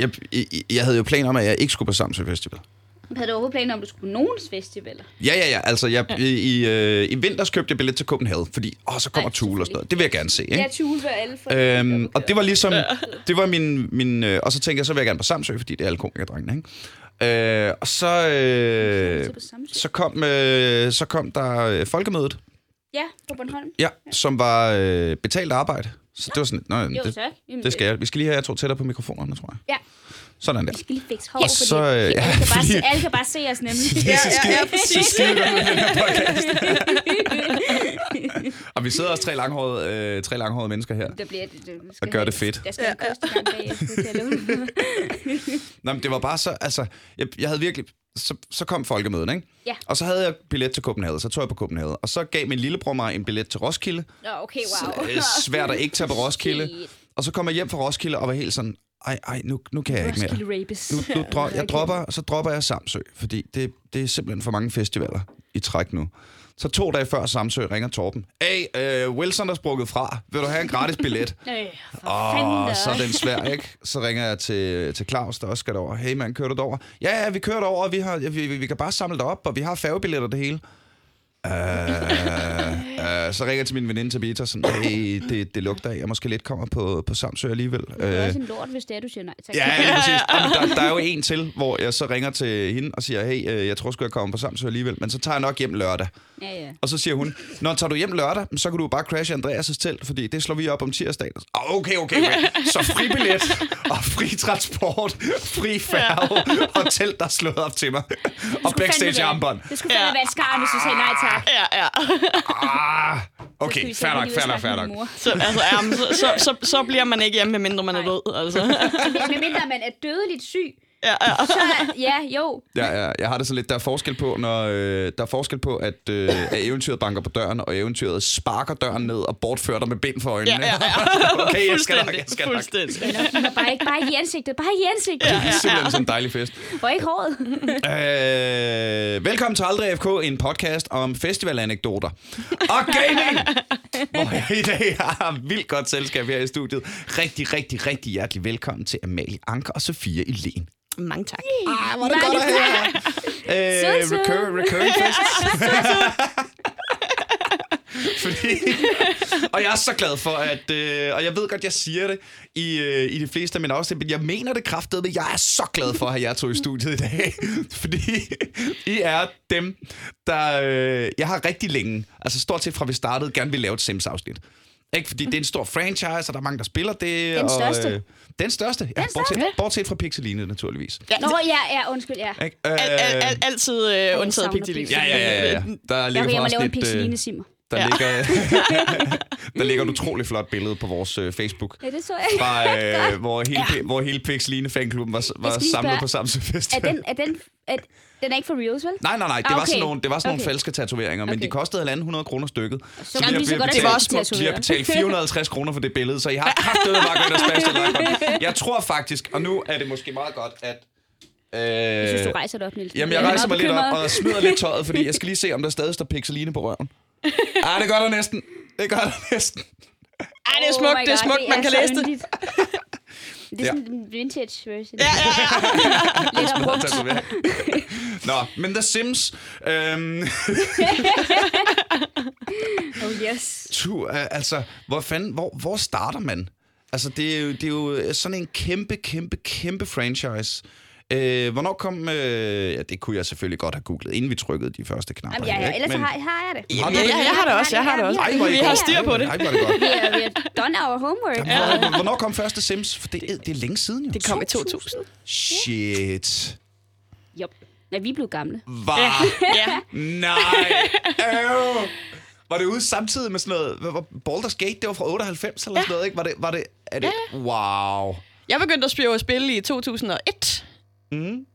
jeg, jeg, jeg havde jo planer om, at jeg ikke skulle på Samsø Festival. Havde du overhovedet planer om, at du skulle på nogens festivaler? Ja, ja, ja. Altså, jeg, i, i, øh, i vinters købte jeg billet til Copenhagen, fordi åh, så kommer Ej, Tule og sådan noget. Det vil jeg gerne se, ikke? Ja, Tule var alle for Øhm, og det var ligesom, det var min, min øh, og så tænkte jeg, så vil jeg gerne på Samsø, fordi det er alle komikerdrengene, ikke? Øh, og så, øh, så, kom, øh, så kom der øh, folkemødet, Ja, på Bornholm. ja, som var øh, betalt arbejde. Så det var sådan, Nå, Jo, det, tak. Jamen, det skal jeg. Vi skal lige have jer to tættere på mikrofonerne, tror jeg. Ja, Sådan der. vi skal lige fikse hår, Og fordi så, øh, alle, ja, kan bare fordi- se, alle kan bare se os nemlig. Ja, ja, ja, præcis. Og vi sidder også tre langhårede, øh, tre langhårede mennesker her. Der bliver, det, det, skal Og gør have- det fedt. Der skal ja, dig. Nå, men det var bare så, altså, jeg, jeg havde virkelig, så, så kom folkemødet, ikke? Ja. Og så havde jeg billet til Copenhagen, så tog jeg på Copenhagen. Og så gav min lillebror mig en billet til Roskilde. Nå, okay, wow. Øh, svært at ikke tage på Roskilde. Shit. Og så kom jeg hjem fra Roskilde og var helt sådan, ej, ej, nu, nu kan jeg ikke mere. Rapist. Nu, nu dro, jeg dropper, så dropper jeg Samsø, fordi det, det er simpelthen for mange festivaler i træk nu. Så to dage før Samsø ringer Torben. Hey, øh, Wilson er sprukket fra. Vil du have en gratis billet? Åh, da. så er den svær, ikke? Så ringer jeg til, til Claus, der også skal derover. Hey mand, kører du derover? Ja, ja, vi kører derover, og vi, har, vi, vi, vi kan bare samle det op, og vi har færgebilletter det hele. Uh, uh, så ringer jeg til min veninde Tabita, sådan, hey, det, det lugter af, jeg måske lidt kommer på, på Samsø alligevel. Det er Uh, også en lort, hvis det er, du siger nej tak. Ja, lige præcis. Jamen, der, der er jo en til, hvor jeg så ringer til hende og siger, hey, øh, jeg tror sgu, jeg kommer på Samsø alligevel, men så tager jeg nok hjem lørdag. Ja, ja. Og så siger hun, når tager du hjem lørdag, så kan du bare crashe Andreas' telt, fordi det slår vi op om tirsdagen. Ah, Okay, okay, okay. Så fri billet, og fri transport, fri færge, og telt, der er slået op til mig. Og backstage armbånd. Det skulle fandme være et skar, hvis du sagde nej tak. Ja, ja. Ah, okay, fair nok, fair nok, fair nok. Så, altså, ja, så, så, så, så bliver man ikke hjemme, medmindre man er død. Altså. Men mindre man er dødeligt syg, Ja, ja. så ja, jo. Ja, ja, jeg har det så lidt, der er forskel på, når, øh, der er forskel på, at, øh, at eventyret banker på døren, og eventyret sparker døren ned og bortfører dig med bind for øjnene. Ja, ja, ja. okay, jeg skal nok, jeg Fuldstændig. skal nok. Fuldstændig. Bare ikke, bare ikke i ansigtet, bare i ansigtet. Det er simpelthen sådan en dejlig fest. Og ikke håret. Øh, velkommen til Aldrig FK, en podcast om festivalanekdoter og gaming, hvor jeg i dag har vildt godt selskab her i studiet. Rigtig, rigtig, rigtig hjertelig velkommen til Amalie Anker og Sofia Elen. Mange tak. Ej, hvor er det godt at høre. Øh, recur, recurring fest. Fordi, og jeg er så glad for, at... Øh, og jeg ved godt, jeg siger det i, øh, i de fleste af mine afsnit, men jeg mener det kraftedeme. Jeg er så glad for at have jer to i studiet i dag. Fordi I er dem, der... Øh, jeg har rigtig længe, altså stort set fra vi startede, gerne vil lave et Sims-afsnit. Ikke? Fordi det er en stor franchise, og der er mange, der spiller det. Den og, største. Øh, den største, ja. Den Bortset, største. bortset fra Pixeline, naturligvis. Ja, Nå, ja, ja, undskyld, ja. Ikke? Øh, al, al, al, altid øh, undtaget Pigtilin. Ja, ja, ja, ja. Der Jeg ligger vil og lave en øh, pixeline simmer. der, Ja. ligger, der ligger et utroligt flot billede på vores øh, Facebook. Ja, det så jeg. Fra, øh, hvor, hele, ja. hvor hele Pixeline fanklubben var, var samlet på Samsø Er Festival. den, er den, er, den er ikke for reals, vel? Nej, nej, nej. Det Ah, var okay. sådan nogle, det var sådan nogle Okay. falske tatoveringer, men Okay. de kostede 1.500 kroner stykket. Så kan vi så godt Det var også. Vi har betalt 450 kroner for det billede, så I har kraftedet bare gået og spastet langt. Jeg tror faktisk, og nu er det måske meget godt, at... Øh, Jeg synes, du rejser dig op, Niels. Jamen, jeg er rejser mig lidt op og smider lidt tøjet, fordi jeg skal lige se, om der stadig står pixeline på røven. Ah, det gør der næsten. Det gør der næsten. Ej, det er Oh smukt, my det er God, smukt, man er kan så læse det. Det er sådan en vintage version. Ja, ja, ja. Brugt. Nå, men The Sims... Øhm, Oh yes. tu, øh, altså, hvor fanden... Hvor, hvor starter man? Altså, det er, jo, det er jo sådan en kæmpe, kæmpe, kæmpe franchise. Øh, hvornår kom... Øh, ja, det kunne jeg selvfølgelig godt have googlet, inden vi trykkede de første knapper. Jamen, ja, her, ja, ikke? ellers Men- har, har jeg det. Har Ja, det? ja, jeg har det også, jeg har det også. Ej, hvor er Vi har styr på det. Ej, hvor er det godt. Vi har, vi har done our homework. Hvor- Hvornår kom første Sims? For det, er- det er længe siden, jo. Det kom i 2000. Shit. Jo. Nej, vi er blevet gamle. Var... Ja. Nej. Øv. Var det ude samtidig med sådan noget... Hvad var Baldur's Gate? Det var fra 98 eller sådan noget, ikke? Var det... Var det er det... Wow. Jeg begyndte at spille, spille i 2001. Mm.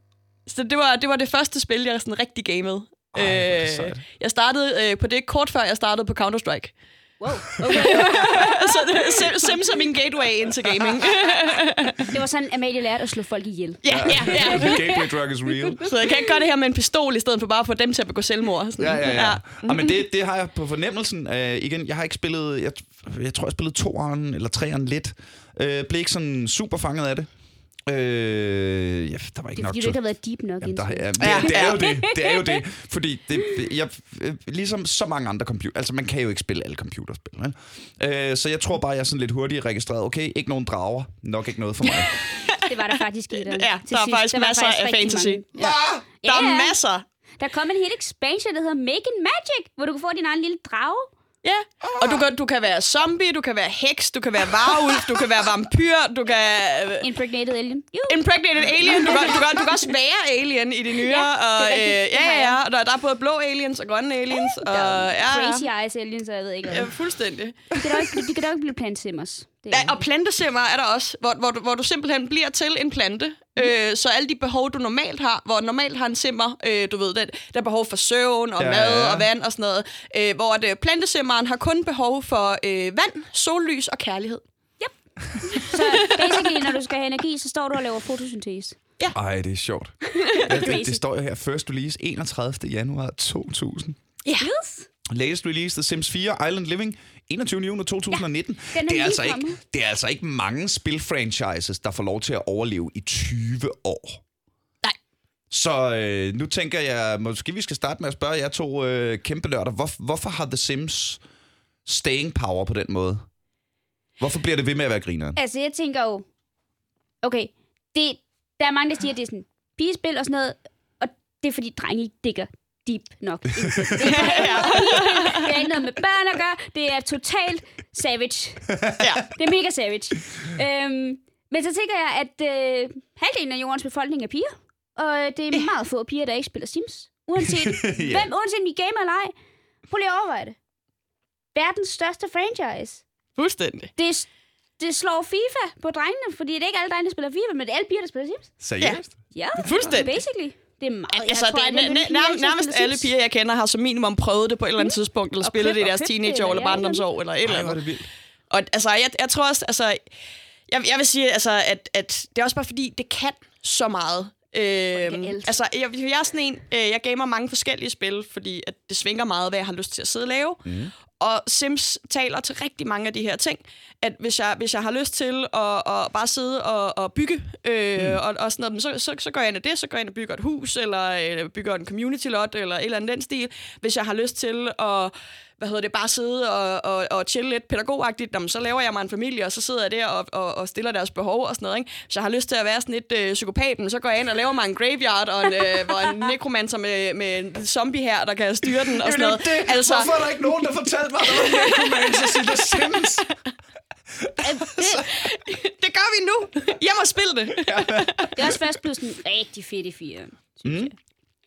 Så det var, det var det første spil, jeg sådan rigtig gamede. Ej, sejt. jeg startede øh, på det kort før, jeg startede på Counter-Strike. Wow. Okay. så det, Sim- Sims er min gateway ind til gaming. Det var sådan, Amalie lærte at slå folk ihjel. ja, ja, ja. Gateway drug is real. Så jeg kan ikke gøre det her med en pistol, i stedet for bare at få dem til at begå selvmord. Sådan. Ja, ja, ja. ja. men det, det har jeg på fornemmelsen. Uh, igen, jeg har ikke spillet... Jeg, jeg tror, jeg spillede toeren eller treeren lidt. Uh, blev ikke sådan super fanget af det. Øh, ja, der var ikke Det er nok fordi, du ikke har været deep nok Jamen, der, ja, det, Ja, det, er jo det. Det er jo det. Fordi det, jeg, ligesom så mange andre computer... Altså, man kan jo ikke spille alle computerspil. Vel? Øh, så jeg tror bare, jeg er sådan lidt hurtigt registreret. Okay, ikke nogen drager. Nok ikke noget for mig. Det var der faktisk den. Ja, der er faktisk masser af fantasy. Ja. Der er Ja. masser. Der kom en hel expansion, der hedder Making Magic, hvor du kan få din egen lille drage. Ja, og du kan, du kan være zombie, du kan være heks, du kan være varulv, du kan være vampyr, du kan... øh, Impregnated alien. Jo. Impregnated alien. Du kan, du, kan, du kan også være alien i de nye. Ja, og, det er rigtigt. øh, Det ja, har ja, ja. Og der, der er både blå aliens og grønne aliens. Og, Der er ja, Crazy ja. eyes aliens, og jeg ved ikke hvad. Ja, fuldstændig. De kan da ikke, de kan da ikke blive plantesimmers. Det er Ja, og plantesimmer er der også, hvor, hvor, du, hvor du simpelthen bliver til en plante. Øh, så alle de behov, du normalt har, hvor normalt har en simmer, øh, du ved, der, der er behov for søvn og Ja, ja, mad ja. og vand og sådan noget, øh, hvor at, øh, plantesimmeren har kun behov for øh, vand, sollys og kærlighed. Så basically, når du skal have energi, så står du og laver fotosyntese. Ej, det er sjovt. Ja, det, Crazy. det står jo her. First release 31. januar 2000. Ja. Yes. Latest release, The Sims 4 Island Living, 21. juni 2019. den er det, er altså ikke, det er altså ikke mange spilfranchises, der får lov til at overleve i 20 år. Nej. Så øh, nu tænker jeg, måske vi skal starte med at spørge jer to øh, kæmpe nørder, hvor, hvorfor har The Sims staying power på den måde? Hvorfor bliver det ved med at være grineren? Altså, jeg tænker jo... Okay, det, der er mange, der siger, at det er sådan pigespil og sådan noget, og det er fordi, drenge ikke digger deep nok. det. Er, ikke noget med børn at gøre. Det er totalt savage. ja. Det er mega savage. Øhm, men så tænker jeg, at øh, halvdelen af jordens befolkning er piger. Og det er meget få piger, der ikke spiller Sims. Uanset, Ja. hvem, uanset om de gamer eller ej. Prøv lige at overveje det. Verdens største franchise. Fuldstændig. Det, det slår FIFA på drengene, fordi det er ikke alle drenge, der spiller FIFA, men det er alle piger, der spiller Sims. Seriøst? Ja, Fuldstændig. basically. Det er meget. Altså, jeg tror, det er nærm- altid nærmest alle piger, jeg kender, har som minimum prøvet det på et eller andet tidspunkt, eller spillet det i deres teenageår, eller barndomsår, eller et eller er andet. det vildt. Og altså, jeg, jeg tror også, altså, jeg, jeg vil sige, altså, at, at det er også bare fordi, det kan så meget. Øhm, alt. altså, jeg, jeg er sådan en, øh, jeg gamer mange forskellige spil, fordi at det svinger meget, hvad jeg har lyst til at sidde og lave. Mm. Og Sims taler til rigtig mange af de her ting, at hvis jeg, hvis jeg har lyst til at, at bare sidde og, og bygge, øh, mm. og, og sådan noget, så, så, så går jeg ind i det, så går jeg ind og bygger et hus, eller øh, bygger en community lot, eller et eller andet den stil. Hvis jeg har lyst til at hvad hedder det, bare sidde og, og, og chille lidt pædagogagtigt, jamen, så laver jeg mig en familie, og så sidder jeg der og, og, og stiller deres behov og sådan noget. Ikke? Hvis jeg har lyst til at være sådan lidt øh, psykopaten, så går jeg ind og laver mig en graveyard, og en, øh, hvor en nekromancer med, med en zombie her, der kan styre den og sådan noget. Det, altså... Hvorfor er der ikke nogen, der fortalte mig, at der var Necromancers i The Sims? det gør vi nu! Jeg må spille det! Det er også først blevet sådan rigtig fedt i fire. Mm.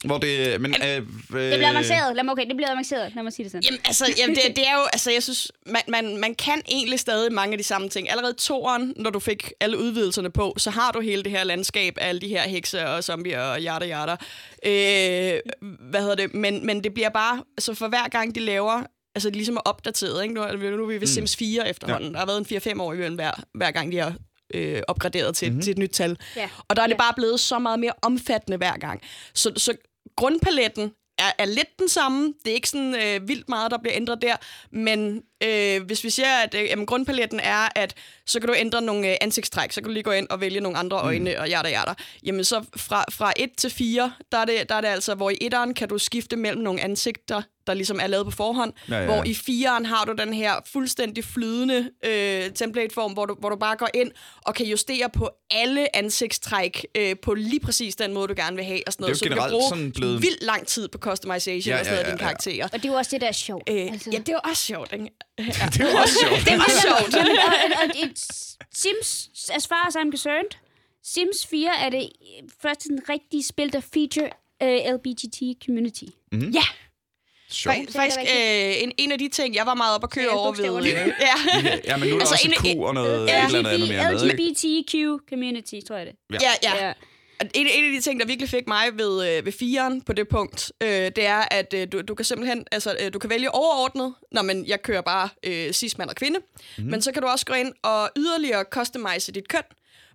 Hvor det... Men, øh, øh, Det bliver avanceret. Lad mig, okay, det bliver avanceret. Lad mig sige det sådan. Jamen, altså, jamen, det, det er jo, altså, jeg synes, man, man, man kan egentlig stadig mange af de samme ting. Allerede i toeren, når du fik alle udvidelserne på, så har du hele det her landskab af alle de her hekse og zombier og yada yada. Øh, hvad hedder det? Men, men det bliver bare, altså for hver gang de laver, altså de ligesom er opdateret, ikke? Nu, er vi- nu er vi ved Sims 4 efterhånden. Ja. Der har været en 4-5 år i hver, hver gang, de har øh, opgraderet til, mm-hmm. til et nyt tal. Ja. Og der er det Ja. bare blevet så meget mere omfattende hver gang. Så, så grundpaletten er, er lidt den samme. Det er ikke sådan øh, vildt meget, der bliver ændret der. Men øh, hvis vi siger, at øh, jamen, grundpaletten er, at så kan du ændre nogle øh, ansigtstræk, så kan du lige gå ind og vælge nogle andre øjne, mm. og yada yada. Jamen så fra, fra 1 til 4, der er, det, der er det altså, hvor i 1'eren kan du skifte mellem nogle ansigter, der ligesom er lavet på forhånd. Ja, ja. Hvor i 4'eren har du den her fuldstændig flydende øh, templateform, hvor du, hvor du bare går ind og kan justere på alle ansigtstræk øh, på lige præcis den måde, du gerne vil have. Og sådan noget. Det er jo så du kan bruge sådan blevet- vildt lang tid på customization Ja, ja, og sådan ja, noget af dine ja, ja. karakterer. Og det er jo også det, der er sjovt. Øh, altså. Ja, det er jo også sjovt, ikke? Det er også sjovt. Det er også sjovt. Jamen, og, og, og et Sims, as far as I'm concerned, Sims 4 er det første sådan rigtige spil, der feature uh, LBGT community. Ja, Sjovt. Fa- faktisk øh, en, en af de ting, jeg var meget op at køre Ja, over ved... Øh, ja. Ja, ja, men nu er der Altså, også en- Q og noget Ja. et eller andet andet mere med? LGBTQ community, tror jeg det. ja, ja. Og En, en af de ting, der virkelig fik mig ved, øh, ved firen på det punkt, øh, det er, at øh, du, du kan simpelthen, altså øh, du kan vælge overordnet, når man jeg kører bare øh, cis mand og kvinde, mm. men så kan du også gå ind og yderligere customize dit køn,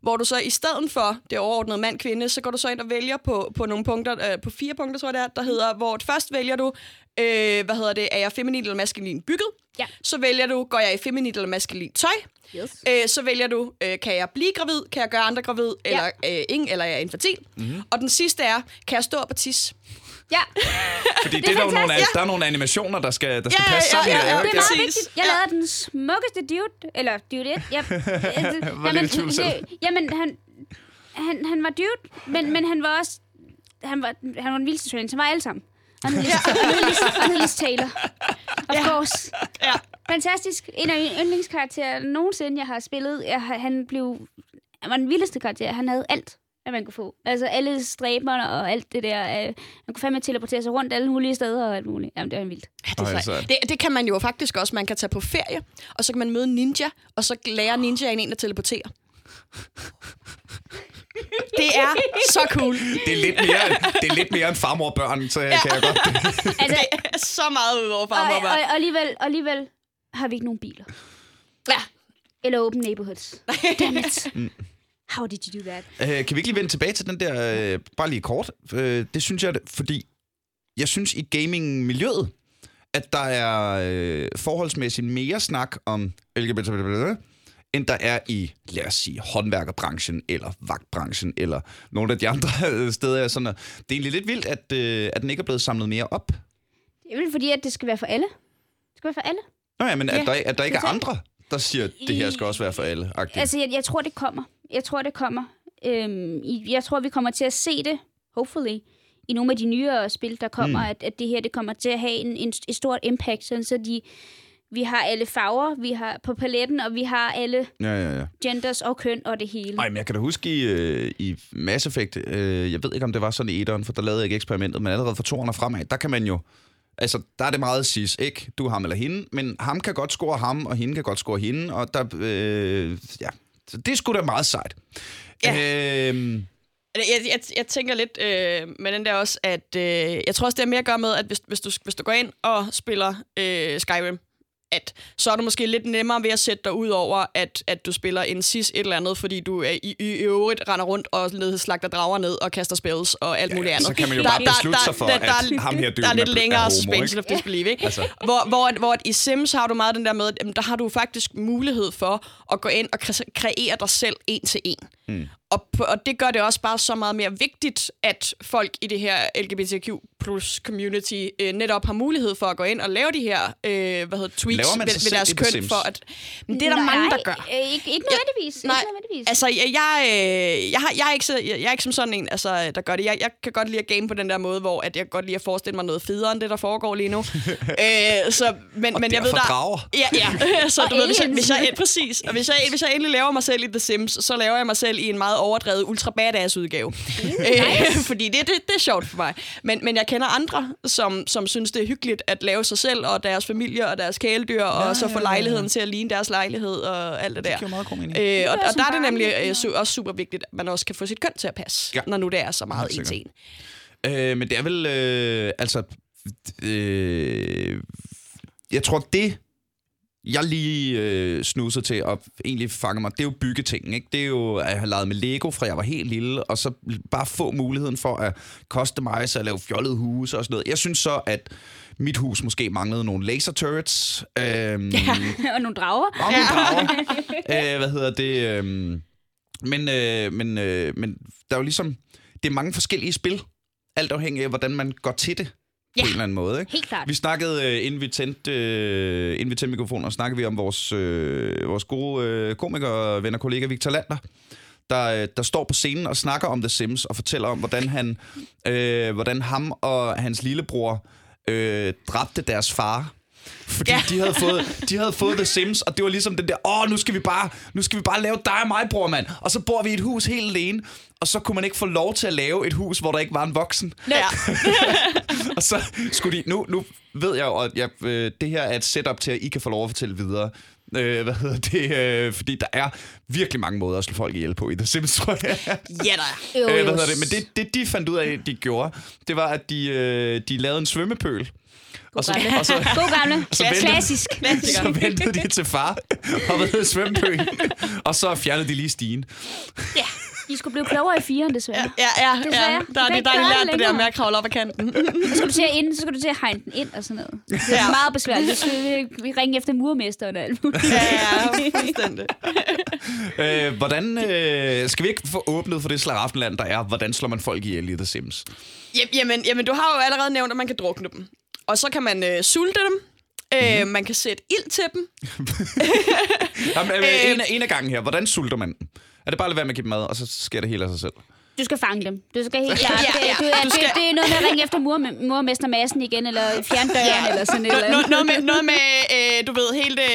hvor du så i stedet for det overordnede mand-kvinde, så går du så ind og vælger på, på nogle punkter, øh, på fire punkter, tror jeg det er, der hedder, hvor først vælger du, øh, hvad hedder det, er jeg feminin eller maskulin bygget? Ja. Så vælger du, går jeg i feminin eller maskulin tøj? Yes. Øh, så vælger du, øh, kan jeg blive gravid? Kan jeg gøre andre gravid? Eller øh, ingen, eller er jeg infertil? Mhm. Mm-hmm. Og den sidste er, kan jeg stå op og tisse? Ja, Fordi det, er er der, jo nogle, der er nogle animationer, der skal, der skal Ja, passe ja, sammen. ja, ja, med det er meget vigtigt. Jeg Ja. lavede den smukkeste dude, eller dude it. Jeg, Var lidt i tvivl selv. det- Jamen, han, han, han var dude, men, men han var også... Han var, han var en vildeste trend, så var alle sammen. Han hed Lis Taylor. Of Ja. course. Ja. Fantastisk. En af mine yndlingskarakterer nogensinde, jeg har spillet. Jeg, han blev... Han var den vildeste karakter. Han havde alt, hvad man kunne få. Altså alle stræberne og alt det der. Øh, han kunne fandme teleportere sig rundt alle mulige steder og alt muligt. Jamen, det var vildt. Ja, det, er Ej, sejt. det, det kan man jo faktisk også. Man kan tage på ferie, og så kan man møde en ninja, og så lærer ninjaen en at teleportere. Det er så cool. Det er lidt mere, det er lidt mere en farmor og børn, så ja. kan jeg godt... Altså, Det er så meget ud over og, far og, og, og, og, alligevel, alligevel har vi ikke nogen biler. Ja. Eller open neighborhoods. Damn it. How did you do that? Øh, kan vi ikke lige vende tilbage til den der, øh, bare lige kort? Øh, det synes jeg, fordi jeg synes i gaming-miljøet, at der er øh, forholdsmæssigt mere snak om LGBT, end der er i, lad os sige, håndværkerbranchen, eller vagtbranchen, eller nogle af de andre steder. Sådan, at det er egentlig lidt vildt, at, øh, at den ikke er blevet samlet mere op. Det er vel fordi, at det skal være for alle. Det skal være for alle. Nå ja, men at, Ja, der, at der ikke er andre, der siger, at det her skal også være for alle. -agtigt. Altså, jeg, jeg tror, det kommer. Jeg tror, det kommer. Øhm, jeg tror, vi kommer til at se det, hopefully, i nogle af de nyere spil, der kommer, mm. at, at det her det kommer til at have en, en, et stort impact, sådan så de, vi har alle farver vi har på paletten, og vi har alle Ja, ja, ja. genders og køn og det hele. Ej, men jeg kan da huske i, øh, i Mass Effect, øh, jeg ved ikke, om det var sådan i etteren, for der lavede jeg ikke eksperimentet, men allerede fra toerne og fremad, der kan man jo, altså, der er det meget cis, ikke? Du er ham eller hende, men ham kan godt score ham, og hende kan godt score hende, og der, øh, ja, så det er sgu da meget sejt. Ja. Øhm, Jeg, jeg, jeg tænker lidt øh, med den der også, at øh, jeg tror også, det har mere at gøre med, at hvis, hvis, du, hvis du går ind og spiller øh, Skyrim, at så er du måske lidt nemmere ved at sætte dig ud over, at, at du spiller en cis et eller andet, fordi du er i, i, i øvrigt render rundt og slagter drager ned og kaster spells og alt muligt andet. så kan man jo Der- bare der- beslutte der- sig for, der- at der- ham her der er lidt er- længere er ikke? of disbelief, ikke? Altså. Hvor, hvor, at- hvor i Sims har du meget den der med, at jamen, der har du faktisk mulighed for at gå ind og kre- kreere dig selv en til en. Mm. Og, og det gør det også bare så meget mere vigtigt, at folk i det her LGBTQ plus community øh, netop har mulighed for at gå ind og lave de her øh, hvad hedder, tweaks Laver man ved, ved deres køn. Sims? For at, men det er der Nej, mange, der gør. Øh, ikke, ikke nødvendigvis. Nej, ikke nødvendigvis. altså jeg, jeg, øh, jeg, har, jeg, er ikke så, jeg, jeg er ikke som sådan en, altså, der gør det. Jeg, jeg kan godt lide at game på den der måde, hvor at jeg godt lide at forestille mig noget federe end det, der foregår lige nu. øh, så, men, Og men jeg ved, der, drager. Ja, ja. så du Og ved, hvis jeg, hvis jeg, præcis. Og hvis jeg, hvis jeg endelig laver mig selv i The Sims, så laver jeg mig selv i en meget overdrevet ultra badass udgave. øh, fordi det, det, det er sjovt for mig. Men, men jeg kender andre, som, som synes, det er hyggeligt at lave sig selv og deres familie og deres kæledyr, og så få lejligheden til at ligne deres lejlighed og alt det der. giver meget god mening. Øh, og, og der er det nemlig øh, su- også super vigtigt, at man også kan få sit køn til at passe, Ja. ja. når nu det er så meget Helt en til sikkert. en. Øh, men det er vel, øh, altså, øh, jeg tror det, jeg lige øh, snusede til og egentlig fanger mig, det er jo byggeting, ikke? Det er jo at have leget med Lego, fra jeg var helt lille, og så bare få muligheden for at customize og lave fjollede huse og sådan noget. Jeg synes så, at mit hus måske manglede nogle laser turrets. Øhm, ja. og nogle drager. Og nogle drager. øh, hvad hedder det? øhm, men, øh, men, øh, men der er jo ligesom... Det er mange forskellige spil. Alt afhængig af, hvordan man går til det. På Ja. en eller anden måde. Ikke? Helt klart. Vi snakkede, øh, inden vi tændte, øh, inden vi tændte mikrofonen, og snakkede vi om vores, øh, vores gode øh, komiker, ven og kollega Victor Lander, der, øh, der står på scenen og snakker om The Sims, og fortæller om, hvordan, han, øh, hvordan ham og hans lillebror øh, dræbte deres far. Fordi ja. De, havde fået, de havde fået The Sims, og det var ligesom den der, åh, nu skal vi bare, nu skal vi bare lave dig og mig, bror, mand. Og så bor vi i et hus helt alene, og så kunne man ikke få lov til at lave et hus, hvor der ikke var en voksen. Ja. Og så skulle de... Nu, nu ved jeg jo, at jeg, øh, det her er et setup til, at I kan få lov at fortælle videre. Øh, hvad hedder det? Øh, fordi der er virkelig mange måder at slå folk ihjel på i The Sims, tror jeg. Ja, der er. Øh, hvad hedder det? Men det, det, de fandt ud af, de gjorde, det var, at de, øh, de lavede en svømmepøl. Og så, gamle. og så, God gamle. så ventede- Klassisk. så ventede de til far og ved svømmepølen, og så fjernede de lige stigen. De skulle blive klogere i firen, desværre. Ja, ja, ja. Desværre. ja. Der, er det, der er lært det det der med at kravle op ad kanten. Så skal du til at, ind, så skal du til at hegne den ind og sådan noget. Det er Ja. meget besværligt. Så skal vi ringe efter murmesteren og alt muligt. Ja, ja, fuldstændig. Øh, hvordan, øh, skal vi ikke få åbnet for det slaraffenland, der er? Hvordan slår man folk ihjel i The Sims? Jamen, jamen, du har jo allerede nævnt, at man kan drukne dem. Og så kan man øh, sulte dem. Øh, man kan sætte ild til dem. Jamen, øh, Øh, en, en af gangen her. Hvordan sulter man dem? Er det bare at lade være med at give dem mad, og så sker det helt af sig selv? Du skal fange dem. Du skal helt klart. Ja, Det, ja. du, er, Du det, skal- det er noget med at ringe efter mur, murmester Madsen igen, eller fjerne døren, Ja. eller sådan Noget, andet. noget med, noget med øh, du ved, helt øh,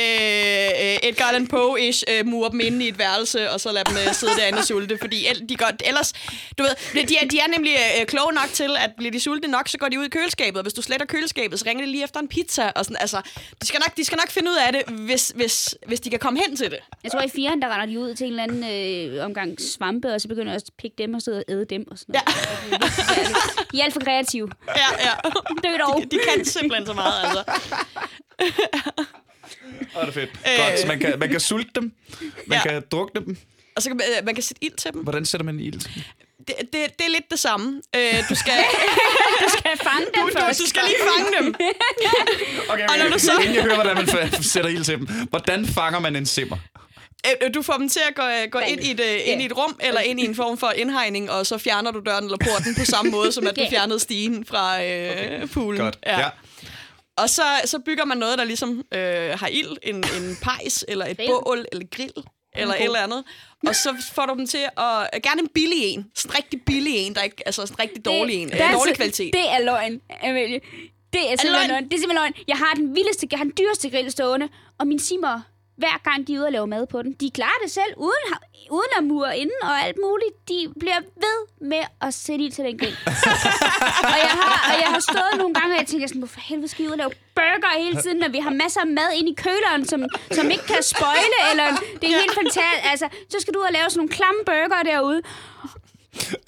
øh, Edgar Allan Poe-ish øh, mure dem inde i et værelse, og så lade dem øh, sidde derinde og sulte, fordi de går, ellers, du ved, de er, de er nemlig øh, kloge nok til, at bliver de sultne nok, så går de ud i køleskabet, og hvis du sletter køleskabet, så ringer de lige efter en pizza, og sådan, altså, de skal nok, de skal nok finde ud af det, hvis, hvis, hvis de kan komme hen til det. Jeg tror, i firen, der render de ud til en eller anden øh, omgang svampe, og så begynder også at pikke dem og sidde og æde dem og sådan noget. Ja. De er alt for kreative. Ja, ja. Dø dog. De kan simpelthen så meget, altså. Åh, det er fedt. Øh. Godt, man kan, man kan sulte dem, man Ja. kan drukne dem. Og så kan man, man kan sætte ild til dem. Hvordan sætter man ild til dem? Det, det, det er lidt det samme. Øh, du skal, Du skal fange dem du, først. du skal lige fange dem. Okay, Og når du så- Inden jeg hører, hvordan man sætter ild til dem. Hvordan fanger man en simmer? Øh, Du får dem til at gå, øh, gå ind, i et, øh, ind i et rum, eller ind i en form for indhegning, og så fjerner du døren eller porten på samme måde, som at du fjernede stigen fra øh, okay. poolen. Godt. Ja. ja. Og så, så bygger man noget, der ligesom øh, har ild, en, en pejs, eller et Grill. bål, eller grill, eller et eller andet. Og så får du dem til at... Gerne en billig en. Sådan en rigtig billig en, der ikke... Altså sådan en rigtig dårlig en. Det, Øh, det er dårlig altså- kvalitet. Det er løgn, Amelie. Det er simpelthen løgn? løgn. Det er simpelthen løgn. Jeg har den vildeste, jeg har den dyreste grill stående, og min simmer, hver gang de er ude og lave mad på den, de klarer det selv, uden, uden at mure inden og alt muligt. De bliver ved med at sætte i til den grill. og, jeg har, og jeg har stået nogle gange, og jeg tænker sådan, hvorfor helvede skal I ud og lave burger hele tiden, når vi har masser af mad inde i køleren, som, som ikke kan spoile, eller det er helt fantastisk. Altså, så skal du ud og lave sådan nogle klamme burger derude.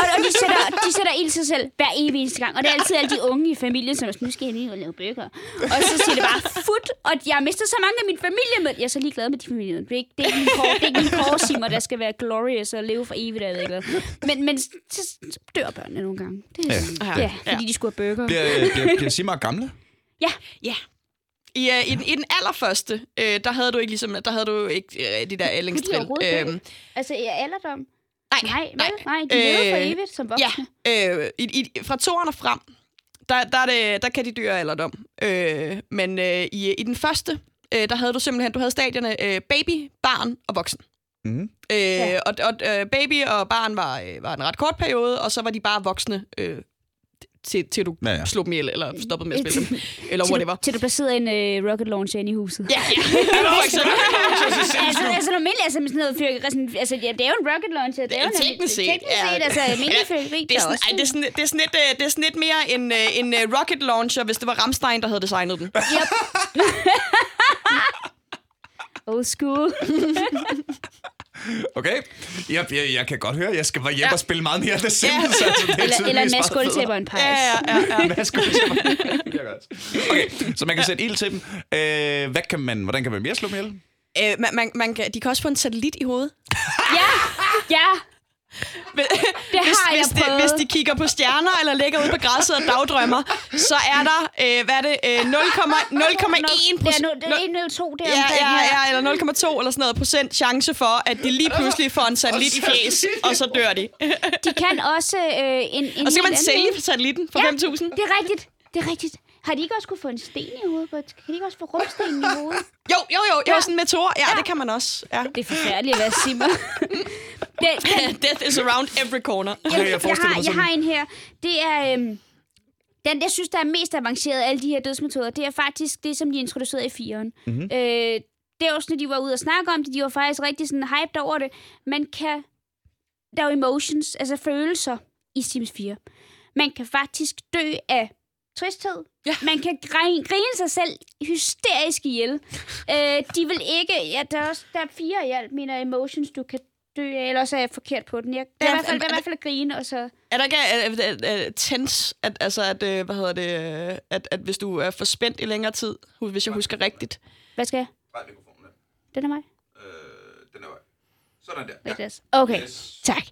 Og, og de, sætter, de sætter ild til sig selv hver evig eneste gang. Og det er altid alle de unge i familien, som er sådan, nu skal jeg lige ud og lave bøger. Og så siger det bare fut, og jeg har mistet så mange af min familie med. Jeg er så ligeglad med de familier. Det er ikke, det er ikke min kår, det er ikke min kårsimmer, der skal være glorious og leve for evigt. Jeg ved ikke hvad. Men, men så, så dør børnene nogle gange. Det er, Ja. ja. ja, fordi de skulle have bøger. Bliver, bliver, bliver simmer gamle? Ja, Ja. I, uh, i, den, I den allerførste, uh, der havde du ikke ligesom, der havde du ikke uh, de der dø? Øhm, Altså, i alderdom? Nej, Nej, vel? Nej, de lever for Øh, evigt som voksne. Ja, øh, i, i, fra toeren og frem, der, der, er det, der kan de dø af alderdom. Øh, men øh, i, i den første, øh, der havde du simpelthen, du havde stadierne øh, baby, barn og voksen. Mm. Øh, Ja. Og, og øh, baby og barn var, øh, var en ret kort periode, og så var de bare voksne, øh, til, til du Ja, ja, slog dem ihjel, eller stoppede med at spille dem, eller Til whatever. du, til du placerede en øh, rocket launcher inde i huset. Ja, ja. for eksempel. altså, altså normalt, altså, med sådan noget fyrkeri, sådan, altså, ja, det er jo en rocket launcher. Det er jo Teknisk set, teknisk set, altså, almindelig fyrkeri, Det er, sådan, ej, det, er sådan, det, er sådan lidt, øh, det er sådan lidt mere en, øh, en øh, rocket launcher, hvis det var Ramstein, der havde designet den. Yep. Old school. Okay. Jeg, jeg, jeg kan godt høre, jeg skal bare hjem Ja. og spille meget mere af det Sims. Ja. Altså, det er eller, eller en masse og en pejs. Ja, ja, ja. ja. Okay, så man kan sætte ild til dem. Øh, hvad kan man, hvordan kan man mere slå dem ihjel? Øh, man, man, man kan, de kan også få en satellit i hovedet. Ja, ja. Hvis, Det hvis, har jeg hvis, de, hvis de kigger på stjerner eller ligger ude på græsset og dagdrømmer, så er der, øh, hvad er det, øh, 0,1 Det er, procent. nu, det er 1 eller 2 der Ja, ja, ja, eller 0,2 eller sådan noget procent chance for, at de lige pludselig får en satellit i fjes, og så dør de. De kan også øh, en, en Og så kan man sælge satellitten for Ja, 5.000. det er rigtigt. Det er rigtigt. Har de ikke også kunne få en sten i hovedet? Kan de ikke også få rumsten i hovedet? Jo, jo, jo, jo, Ja. sådan en meteor. Ja, det kan man også. Ja. Det er forfærdeligt at være simmer. det, Death is around every corner. jeg jeg, jeg, har, jeg har en her. Det er... Øhm, den, jeg synes, der er mest avanceret af alle de her dødsmetoder, det er faktisk det, som de introducerede i firen. Mm-hmm. Øh, det er også, når de var ude og snakke om det, de var faktisk rigtig sådan hyped over det. Man kan... Der er jo emotions, altså følelser i Sims 4. Man kan faktisk dø af tristhed. Ja. Man kan grine, grine sig selv hysterisk ihjel. øh, de vil ikke... Ja, der er, også, der er fire i alt mine emotions, du kan dø af, eller også er jeg forkert på den. Jeg, det er Ja, i hvert fald, er- er i hvert fald at grine, og så... Er der ikke er, er, er, er, tens, at, altså, at, øh, hvad hedder det, øh, at, at hvis du er for spændt i længere tid, hvis jeg husker rigtigt. Hvad skal jeg? Nej, mikrofonen. Den er mig? Øh, den er Sådan der. Niklas. Okay, Yes. tak.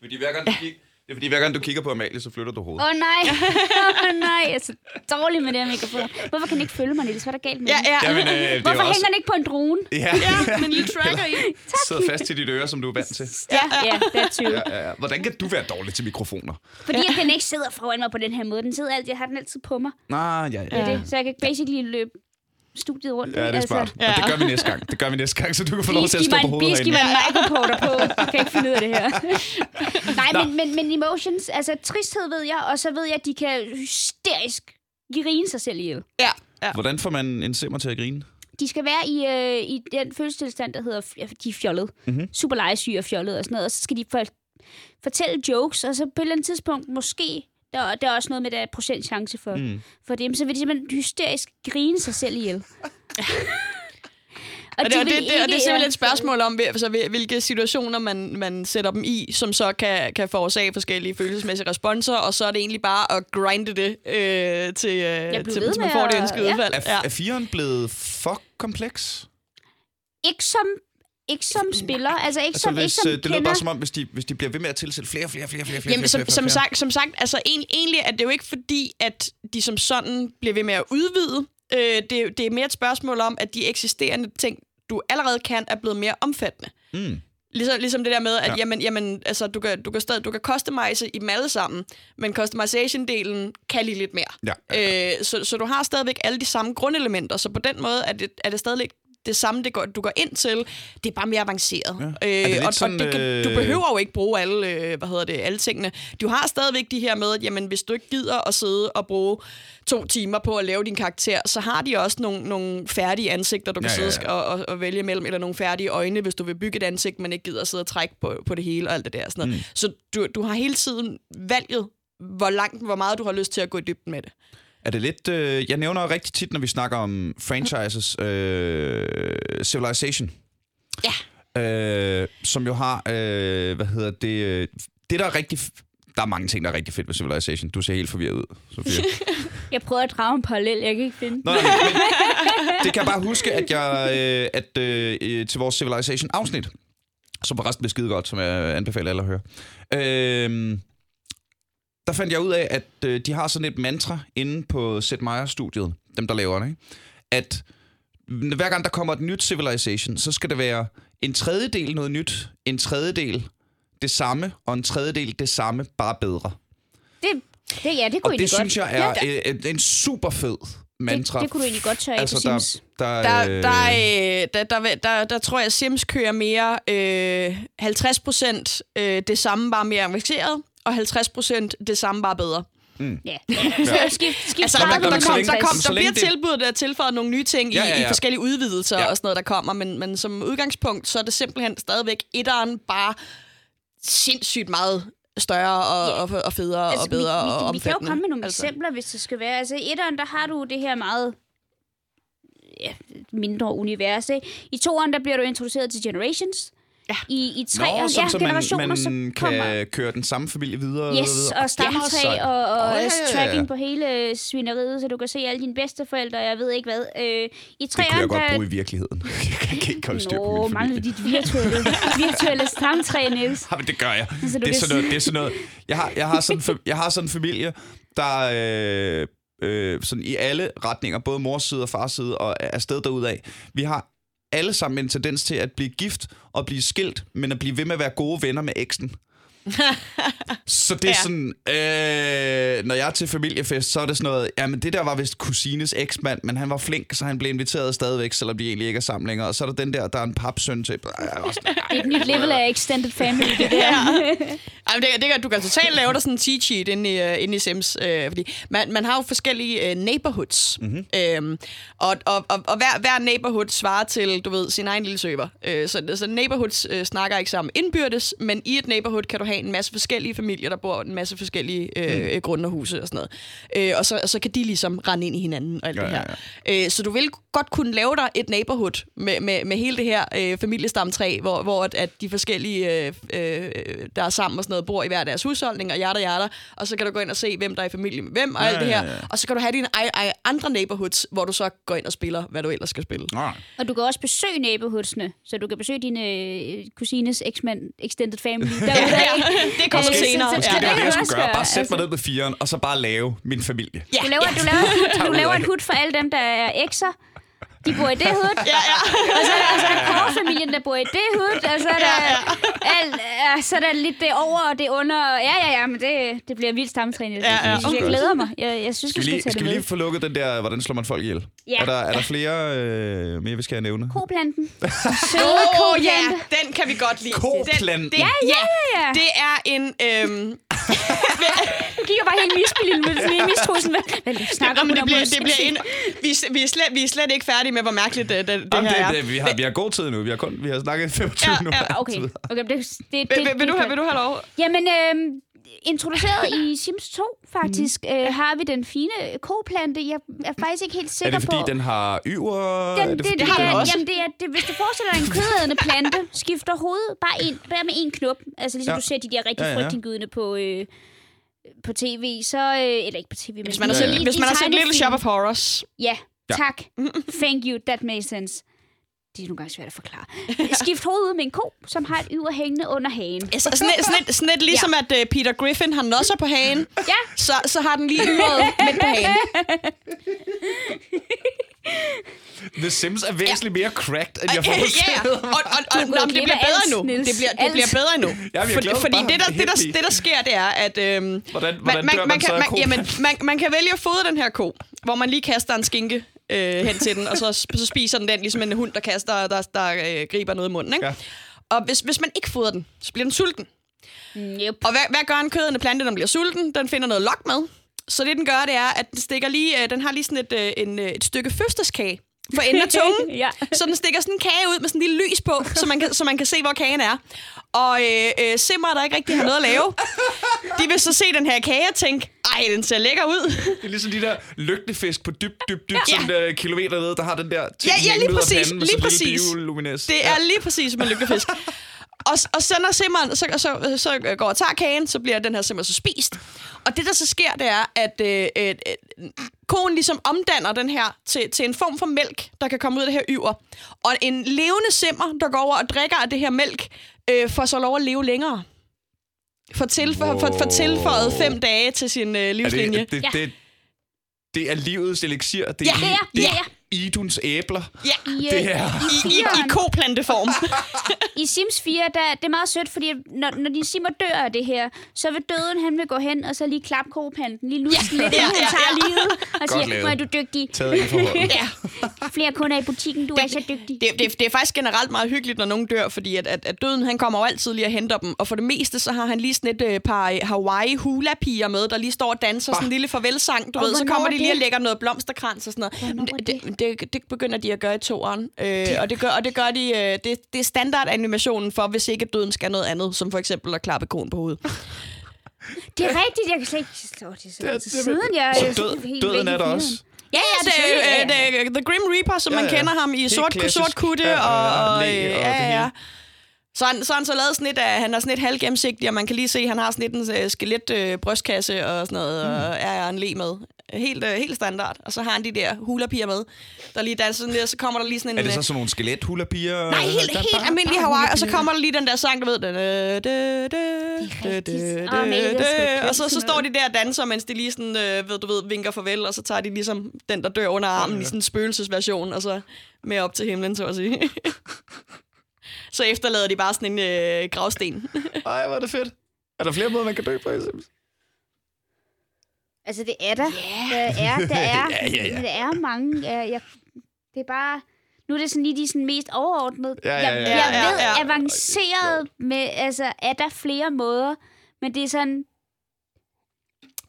Fordi hver gang du kigger, det er fordi, hver gang du kigger på Amalie, så flytter du hovedet. Åh oh, nej, åh oh, nej, jeg er så dårlig med det her mikrofon. Hvorfor kan den ikke følge mig, Niels? Hvad er der galt med Ja, den? ja. Jamen, øh, det Hvorfor også... hænger den ikke på en drone? Ja, ja, men lige tracker i. sidder fast til dit øre, som du er vant til. Ja, ja, det er 20. Ja, ja, ja. Hvordan kan du være dårlig til mikrofoner? Fordi at den ikke sidder foran mig på den her måde. Den sidder altid, jeg har den altid på mig. Nej, ja, ja. er det. Så jeg kan basically løbe studiet rundt. Ja, det er smart. Ja. Og det gør vi næste gang. Det gør vi næste gang, så du kan få lov til at stå på hovedet herinde. mig en microporter på. Jeg kan ikke finde ud af det her. Nej, men, men, men emotions, altså tristhed ved jeg, og så ved jeg, at de kan hysterisk grine sig selv ihjel. Ja, ja. Hvordan får man en simmer til at grine? De skal være i, øh, i den følelsestilstand, der hedder, de er fjollet. Mhm. Mm-hmm. Super legesyge og fjollet og sådan noget. Og så skal de for, fortælle jokes, og så på et eller andet tidspunkt, måske, der, der er også noget med, der er procentchance for, mm. for dem, så vil de simpelthen hysterisk grine sig selv ihjel. Og det, og det, det, og det er simpelthen et spørgsmål om, hvil- altså, hvil- hvilke situationer man, man sætter dem i, som så kan, kan forårsage forskellige følelsesmæssige responser, og så er det egentlig bare at grinde det øh, til, øh, blev til, ved til man med får det at- ønskede ja. udfald. Er, Ja. er firen blevet for kompleks? Ikke som, ikke som spiller, altså ikke Altså, som, ikke hvis, som øh, det lyder bare som om, hvis de, hvis de bliver ved med at tilsætte flere, flere, flere, flere, flere, Jamen, flere, som, flere, som, flere. sagt, som sagt, altså egentlig, egentlig er det jo ikke fordi, at de som sådan bliver ved med at udvide. Øh, det, det er mere et spørgsmål om, at de eksisterende ting, du allerede kan, er blevet mere omfattende. Mm. Ligesom, ligesom det der med, at Ja. ja. jamen, jamen, altså, du, kan, du, kan stadig, du kan customize i dem alle sammen, men customization-delen kan lige lidt mere. Ja, Øh, så, så du har stadigvæk alle de samme grundelementer, så på den måde er det, er det stadigvæk det samme, det går, du går ind til. Det er bare mere avanceret. Ja. Øh, og, sådan, og det kan, du øh, behøver jo ikke bruge alle, øh, hvad hedder det, alle tingene. Du har stadigvæk de her med, at jamen, hvis du ikke gider at sidde og bruge to timer på at lave din karakter, så har de også nogle, nogle færdige ansigter, du kan Ja, ja, ja, sidde ja. Og, og, og vælge mellem, eller nogle færdige øjne, hvis du vil bygge et ansigt, men ikke gider at sidde og trække på, på det hele og alt det der. Sådan noget. Mm. Så du, du har hele tiden valget, hvor langt, hvor meget du har lyst til at gå i dybden med det. Er det lidt... Øh, jeg nævner rigtig tit, når vi snakker om franchises, øh, Civilization. Ja. Øh, som jo har... Øh, hvad hedder det... Øh, det, der er rigtig... Der er mange ting, der er rigtig fedt ved Civilization. Du ser helt forvirret ud, Sofia. Jeg prøver at drage en parallel, jeg kan ikke finde. Nå, nej, men det kan jeg bare huske, at jeg øh, at, øh, til vores Civilization-afsnit, som forresten blev skide godt, som jeg anbefaler alle at høre, øh, der fandt jeg ud af, at øh, de har sådan et mantra inde på Sid Meier-studiet, dem der laver det, ikke? at hver gang der kommer et nyt Civilization, så skal det være en tredjedel noget nyt, en tredjedel det samme, og en tredjedel det samme, bare bedre. Det, det, ja, det kunne Og det godt. synes jeg er ja, øh, en super fed mantra. Det, det kunne du egentlig godt tørre altså, af på der, Sims. der, Der, øh, der, øh, der, der, der, der, der tror jeg, at Sims kører mere øh, 50 procent øh, det samme, bare mere avanceret, og 50 procent det samme, bare bedre. Ja. Så skift, skift Altså, der, der, kom, der, kom, bliver tilbudt, der er tilføjet nogle nye ting Ja, i, ja, i ja. forskellige udvidelser Ja. og sådan noget, der kommer, men, men som udgangspunkt, så er det simpelthen stadigvæk etteren bare sindssygt meget større og, og, og federe og bedre vi, vi, og vi, vi omfattende. kan jo komme med nogle altså. altså. eksempler, hvis det skal være. Altså, i etteren, der har du det her meget ja, mindre univers. Ikke? I toeren, der bliver du introduceret til Generations. Ja. I, i Nå, treeren, sådan, ja, så generationer, man, så man kommer... kan køre den samme familie videre. Yes, videre. og stammetræ sejt. og, og Åh, ja, ja, ja. tracking på hele svineriet, så du kan se alle dine bedsteforældre, og jeg ved ikke hvad. Øh, I Det kunne jeg godt der... bruge i virkeligheden. Jeg kan ikke holde styr på Nå, min familie. dit virtuelle, virtuelle stamtræ, Niels. Ja, men det gør jeg. Du det, er sådan noget, det er sådan noget. Jeg har, jeg har, sådan, jeg har sådan en familie, der øh, øh, sådan i alle retninger, både mors side og fars side, og afsted derudad. Vi har alle sammen en tendens til at blive gift og blive skilt, men at blive ved med at være gode venner med eksen. så det er Ja. sådan, øh, når jeg er til familiefest, så er det sådan noget, jamen det der var vist kusines eksmand, men han var flink, så han blev inviteret stadigvæk, selvom de egentlig ikke er sammen længere. Og så er der den der, der er en papsøn til. Et nyt level af extended family, det der. Ej, men det, det kan, du kan totalt lave dig sådan en cheat sheet inde i, uh, inde i Sims, øh, fordi man, man har jo forskellige uh, neighborhoods, mm-hmm. øhm, og, og, og, og hver, hver neighborhood svarer til, du ved, sin egen lille server. Øh, så, så neighborhoods øh, snakker ikke sammen indbyrdes, men i et neighborhood kan du have have en masse forskellige familier, der bor i en masse forskellige øh, mm. grunderhuse og sådan noget. Øh, og, så, og så kan de ligesom rende ind i hinanden og alt Ja, det ja, her. Øh, så du vil godt kunne lave dig et neighborhood med, med, med hele det her øh, familiestamtræ, hvor, hvor at, at de forskellige, øh, øh, der er sammen og sådan noget, bor i hver deres husholdning og hjerter hjerter, og så kan du gå ind og se, hvem der er i familie med hvem og Ja, alt det ja, her. ja. Og så kan du have dine ej, ej, andre neighborhoods, hvor du så går ind og spiller, hvad du ellers skal spille. Nej. Og du kan også besøge neighborhoodsene, så du kan besøge dine øh, kusines eksmand, extended family derude. det kommer så- senere. Måske Ja, det er det jeg skulle også gøre. Bare sæt mig altså. ned med firen, og så bare lave min familie. Ja, Du laver, ja. du laver, du laver et hud for alle dem, der er ekser. De bor i det hud. Ja, ja. Og så er der, og så er der der bor i det hud. Og så er der, alt, ja, så er der lidt det over og det under. Ja, ja, ja, men det, det bliver vildt stamtrænet. Ja, ja. Jeg, synes, jeg glæder mig. Jeg, jeg synes, Skal vi skal lige, tage skal det vi lige få lukket den der, hvordan slår man folk ihjel? Ja. Er der, er der flere øh, mere, vi skal nævne? Koplanten. Søde oh, ja, koplante. den kan vi godt lide. Koplanten. Den, det, Ja, ja, ja. Det er en... Øhm, Du kigger bare helt misbillig med sådan en mistrusen. Hvad, hvad snakker Jamen, hun det bliver, er det bliver en, vi, er- vi, er slet, vi er slet ikke færdige med, hvor mærkeligt det, det, det Jamen, her er. det, det, vi, har, vi har god tid nu. Vi har, kun, vi har snakket 25 Ja, nu. ja, Okay, okay det, det, det, Vil, vil, vil, du have, vil du have lov? Jamen, øh, introduceret i Sims 2, faktisk, mm. øh, har vi den fine koplante. Jeg er faktisk ikke helt Er sikker det fordi, på... den har yver? Den, er det, det, fordi, det, har den er, også. Jamen, det er, det, hvis du forestiller dig en kødædende plante, skifter hovedet bare, en, bare med en knop. Altså ligesom Ja. du ser de der rigtig Ja, ja, ja. frygtindgydende på, øh, på tv, så... Øh, eller ikke på tv, men Hvis man har hvis man har set Little. Shop of Horrors. Ja, Ja. tak. Thank you, that makes sense. Det er nogle gange svært at forklare. Skift hovedet ud med en ko, som har et yver hængende under hagen. Altså, sådan, et, sådan, et, sådan et, ligesom at uh, Peter Griffin har nosser på hagen, Ja, så, så har den lige yret midt på hagen. The Sims er væsentligt mere cracked, end jeg Ja, ja. forestillede Og, og, og, Du nå, det bliver bedre alt, nu. Niels. Det bliver, det bliver bedre nu. Jamen, For, fordi bare det der, det, der, det, der sker, det er, at... Øhm, Hvordan, hvordan dør man, man, så kan, man, jamen, man, man kan vælge at fodre den her ko, hvor man lige kaster en skinke øh, hen til den, og så, så spiser den den, ligesom en hund, der kaster, der, der øh, griber noget i munden. Ikke? Ja. Og hvis, hvis man ikke fodrer den, så bliver den sulten. yep. Og hvad, hvad gør en kødende plante, når den bliver sulten? Den finder noget lok med. Så det, den gør, det er, at den, stikker lige, øh, den har lige sådan et, øh, en, øh, et stykke fødselskage for enden af tungen. Ja. Så den stikker sådan en kage ud med sådan en lille lys på, så man kan, så man kan se, hvor kagen er. Og øh, øh, simmer, der ikke rigtig har noget at lave, de vil så se den her kage og tænke, ej, den ser lækker ud. Det er ligesom de der lygtefisk på dybt, dybt, dybt, Ja. sådan uh, kilometer nede, der har den der ting Ja, ja, lige præcis, panden med lige sådan en lille præcis. Det er lige præcis som en lygtefisk. Og, og så når simmeren så, så, så går og tager kagen, så bliver den her simmer så spist. Og det, der så sker, det er, at øh, øh, koen ligesom omdanner den her til, til en form for mælk, der kan komme ud af det her yver. Og en levende simmer, der går over og drikker af det her mælk, øh, får så lov at leve længere. For, tilfø- for, for tilføjet fem dage til sin øh, Er livslinje. det, det, Ja. det, det er livets elixir. Det Ja, er, det er, det ja, er Iduns æbler. Ja, I, Det øh, er- i, i, i koplanteform. I Sims 4, der, det er meget sødt, fordi når, når de simmer dør af det her, så vil døden, han vil gå hen og så lige klappe kopanten, lige luske ja, lidt, ja, ja, han ja, tager ja. livet, og siger, hvor er du dygtig. Taget ind ja. Flere kunder i butikken, du er så dygtig. Det, det, det er faktisk generelt meget hyggeligt, når nogen dør, fordi at, at, at døden han kommer jo altid lige og henter dem. Og for det meste, så har han lige sådan et øh, par øh, Hawaii hula-piger med, der lige står og danser sådan en lille farvelsang. Du Og ved, så kommer er de lige det? og lægger noget blomsterkrans og sådan noget. Hvornår det, det, det, det begynder de at gøre i toeren. Øh, og, det gør, og det gør de... Øh, det, det er standardanimationen for, hvis ikke døden skal noget andet, som for eksempel at klappe konen på hovedet. Det er rigtigt, jeg kan slet ikke... Åh, det så lang tid det- siden, jeg Så er død, helt døden er der også. Ja, ja, det, er, det er The Grim Reaper, som Ja, man ja. kender ham i Helt sort, klassisk. sort kutte. Ja, og, og og, øh, og ja, det ja, ja. hele. Så han, så han så lavet sådan af, han har sådan lidt halvgennemsigtig, og man kan lige se, at han har sådan lidt en uh, skelet uh, brystkasse og sådan noget, mm. og er en le med. Helt, uh, helt standard. Og så har han de der hulapiger med, der lige danser sådan lidt, og så kommer der lige sådan en... Er det så øh, sådan nogle skelet hulapiger? Nej, helt, helt almindelig Hawaii, og så kommer der lige den der sang, du ved, den, øh, er og så, så står de der og danser, mens de lige sådan, øh, ved, du ved, vinker farvel, og så tager de ligesom den, der dør under armen i sådan en spøgelsesversion, og så med op til himlen, så at sige. så efterlader de bare sådan en øh, gravsten. Ej, hvor er det fedt. Er der flere måder, man kan dø på i Sims? Altså, det er der. Der er, der er, Ja, ja, ja. der er mange. Jeg, jeg, det er bare... Nu er det sådan lige de sådan mest overordnede. Ja, ja, ja. Jeg, jeg Ja, ved, ja, ja. avanceret med... Altså, er der flere måder? Men det er sådan...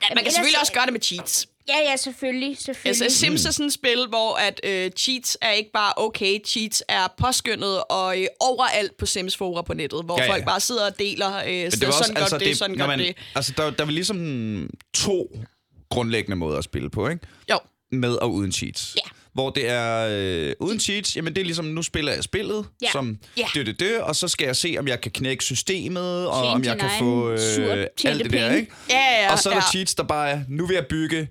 Ja, man kan ellers- selvfølgelig også gøre det med cheats. Ja, ja, selvfølgelig. selvfølgelig. Altså, Sims er sådan et spil, hvor at øh, cheats er ikke bare okay, cheats er påskyndet og øh, overalt på Sims fora på nettet, hvor Ja, ja, folk bare sidder og deler, øh, Men sådan var også- godt det, sådan når godt man, det. Altså, der, der er vel ligesom to grundlæggende måder at spille på, ikke? Jo, Med og uden cheats. Ja. Hvor det er øh, uden cheats, jamen det er ligesom, nu spiller jeg spillet, Ja. som Ja. det, det, det, og så skal jeg se, om jeg kan knække systemet, og Tjene om jeg kan få øh, alt det der, ikke? ja, ja, Og så er der ja. cheats, der bare er, nu vil jeg bygge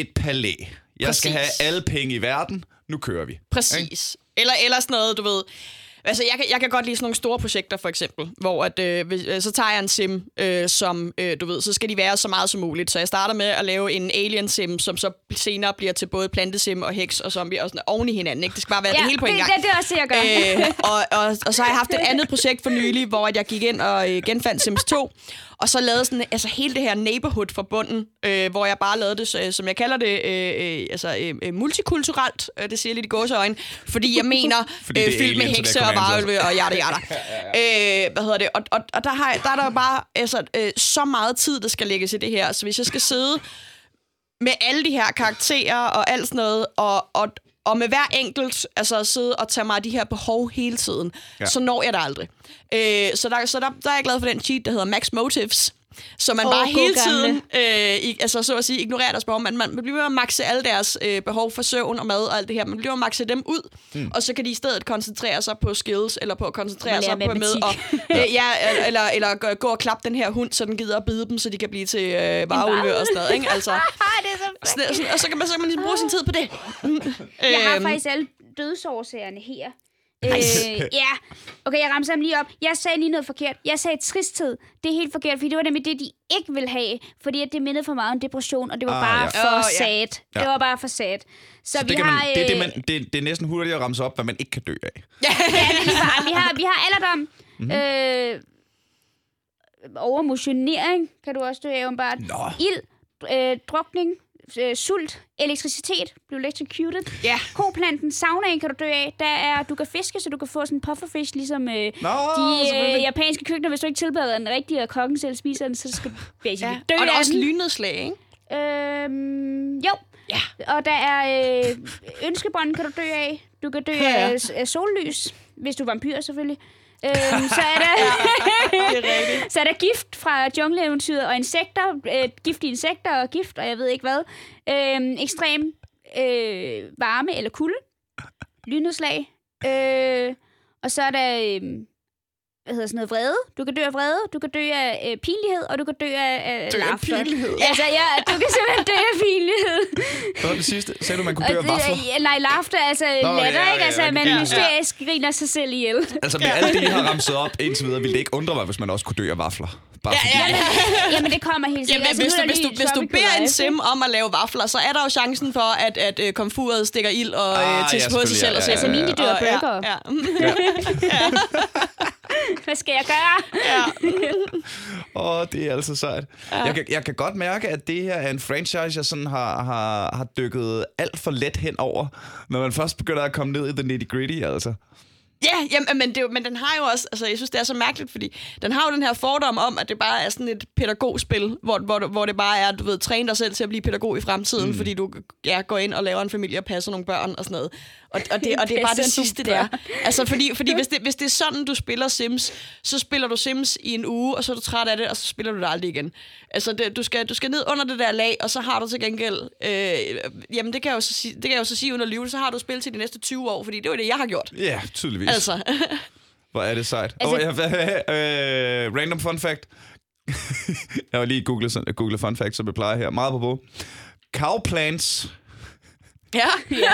et palæ. Jeg skal have Præcis. alle penge i verden, nu kører vi. Præcis. Eller, eller sådan noget, du ved... Altså, jeg kan, jeg kan godt lide sådan nogle store projekter, for eksempel, hvor at, øh, hvis, øh, så tager jeg en sim, øh, som, øh, du ved, så skal de være så meget som muligt. Så jeg starter med at lave en alien-sim, som så senere bliver til både plantesim og heks og zombie og sådan oven i hinanden. Ikke? Det skal bare være ja, det hele på en det, gang. Det, det er også det, jeg gør. Øh, og, og, og så har jeg haft et andet projekt for nylig, hvor at jeg gik ind og øh, genfandt Sims 2, og så lavede sådan, altså hele det her neighborhood fra bunden, øh, hvor jeg bare lavede det, som jeg kalder det, øh, øh, altså øh, øh, multikulturelt, øh, det siger lidt i gåseøjne, fordi jeg mener Fordi øh, fyldt med hekse og varulve og jada jada. øh, hvad hedder det? Og, og, og der, har, der er der bare altså, øh, så meget tid, der skal lægges i det her, så hvis jeg skal sidde med alle de her karakterer og alt sådan noget, og, og, og med hver enkelt, altså at sidde og tage mig af de her behov hele tiden, Ja. så når jeg det aldrig. Øh, så der, så der, der er jeg glad for den cheat, der hedder Max Motives, så man oh, bare hele gamle. tiden, øh, i, altså så at sige, ignorerer deres behov. Man, man bliver ved at makse alle deres øh, behov for søvn og mad og alt det her. Man bliver ved at makse dem ud, mm. og så kan de i stedet koncentrere sig på skills, eller på at koncentrere sig på med, og, øh, ja, eller, eller gå, gå og klappe den her hund, så den gider at bide dem, så de kan blive til øh, varulve og sådan noget. Ikke? Altså, det er så sådan, og så kan man, så kan man ligesom bruge sin tid på det. Jeg har Øhm, faktisk alle dødsårsagerne her. Øh, ja, okay, jeg rammer dem lige op. Jeg sagde lige noget forkert. Jeg sagde tristhed. Det er helt forkert, fordi det var nemlig det, de ikke ville have. Fordi at det mindede for meget om depression, og det var Ah, bare ja. for ja. sad. Ja. Det var bare for sad. Så, Så vi det, har... man, det, er det, øh, man, det, det er næsten hurtigt at ramse op, hvad man ikke kan dø af. Ja, det er meget. Vi har, vi har alderdom. Mhm. Mm-hmm. Øh, overmotionering kan du også dø af, åbenbart. Nå. Ild, øh, drukning, øh, sult, elektricitet, blev electrocuted. Ja. Koplanten, saunaen kan du dø af. Der er, du kan fiske, så du kan få sådan en pufferfish, ligesom øh, Nå, de øh, japanske køkkener. Hvis du ikke tilbereder den rigtige, og kokken selv spiser den, så skal du basically ja. dø Og der er også den. lynnedslag, ikke? Øhm, jo. Ja. Og der er øh, ønskebånd, kan du dø af. Du kan dø Ja, ja. af sollys, hvis du er vampyr selvfølgelig. Øhm, så, er der, Det er så er der gift fra jungleeventyret og insekter, øh, giftige insekter og gift, og jeg ved ikke hvad. Øhm, ekstrem øh, varme eller kulde. Lynnedslag. Øh, og så er der... Øh, hvad hedder sådan noget, vrede. Du kan dø af vrede, du kan dø af øh, pinlighed, og du kan dø af, af Dø af pinlighed? Altså, ja, du kan simpelthen dø af pinlighed. Hvad var det sidste? Sagde du, man kunne dø af vafler? ja, nej, laughter, altså Nå, latter, ja, ikke? Altså, ja, man ja, ja. hysterisk griner sig selv ihjel. Altså med alt det, I har ramset op indtil videre, ville det ikke undre mig, hvis man også kunne dø af vafler. Bare fordi, Ja, ja. Jamen, det kommer helt sikkert. Jamen, Altså, hvis, du, hvis, du, hvis du beder en sim om at lave vafler, så er der jo chancen for, at, at uh, komfuret stikker ild og Ah, uh, ja, på sig selv. ja, og ja, ja, ja. Mine dør Og- ja, burger. Ja. Hvad skal jeg gøre? Åh, det er altså sejt. Ja. Jeg, kan, jeg kan godt mærke, at det her er en franchise, jeg sådan har, har, har dykket alt for let hen over, når man først begynder at komme ned i the nitty-gritty, altså. Ja, jamen, men, det, jo- men den har jo også, altså jeg synes, det er så mærkeligt, fordi den har jo den her fordom om, at det bare er sådan et pædagogspil, hvor, hvor, hvor det bare er, du ved, træne dig selv til at blive pædagog i fremtiden, mm. fordi du ja, går ind og laver en familie og passer nogle børn og sådan noget. Og, og, det, og det er bare det sidste, det er. Altså, fordi, fordi hvis, det, hvis det er sådan, du spiller Sims, så spiller du Sims i en uge, og så er du træt af det, og så spiller du det aldrig igen. Altså, det, du, skal, du skal ned under det der lag, og så har du til gengæld... Øh, jamen, det kan, jeg jo så sige, det kan jeg jo så sige at lyve, så har du spillet til de næste 20 år, fordi det var det, jeg har gjort. Ja, tydeligvis. Altså, Hvor er det sejt. Altså- oh, ja, øh, random fun fact. jeg var lige googlet, sådan- googlet fun fact, som jeg plejer her. Meget på på. Cow plants ja.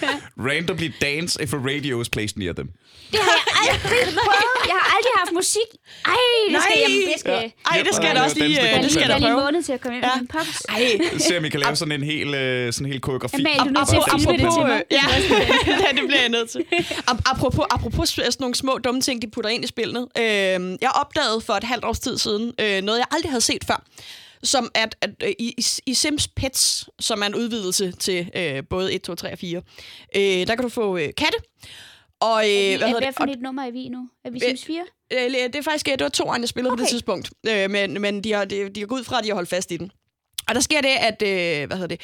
randomly dance if a radio is placed near them. Det har jeg aldrig prøvet. Jeg har aldrig haft musik. Ej, det skal Nej. jeg... Det skal, Ja. ja. Ej, det skal Ja, jeg da også lige, skal øh, det skal jeg er da prøve. måned til at komme hjem Ja. med min pops. Ej, Se om I kan lave sådan en hel, øh, sådan en hel koreografi. Amalie, du er nødt til at Apropos- filme det til mig. Ja, ja, det bliver jeg nødt til. Ap- Apropos, apropos sådan nogle små dumme ting, de putter ind i spillene. Øh, jeg opdagede for et halvt års tid siden øh, noget, jeg aldrig havde set før. Som at, at øh, i, i- Sims Pets, som er en udvidelse til øh, både 1, 2, 3 og 4, øh, der kan du få øh, katte. Og, øh, Er hvad hedder det det? for Og, et nummer er vi nu? Er vi Sims 4? øh, det er faktisk, øh, det var to, jeg spillede okay. på det tidspunkt. Øh, men men de, har, de, de har gået ud fra, at de har holdt fast i den. Og der sker det, at øh, hvad hedder det,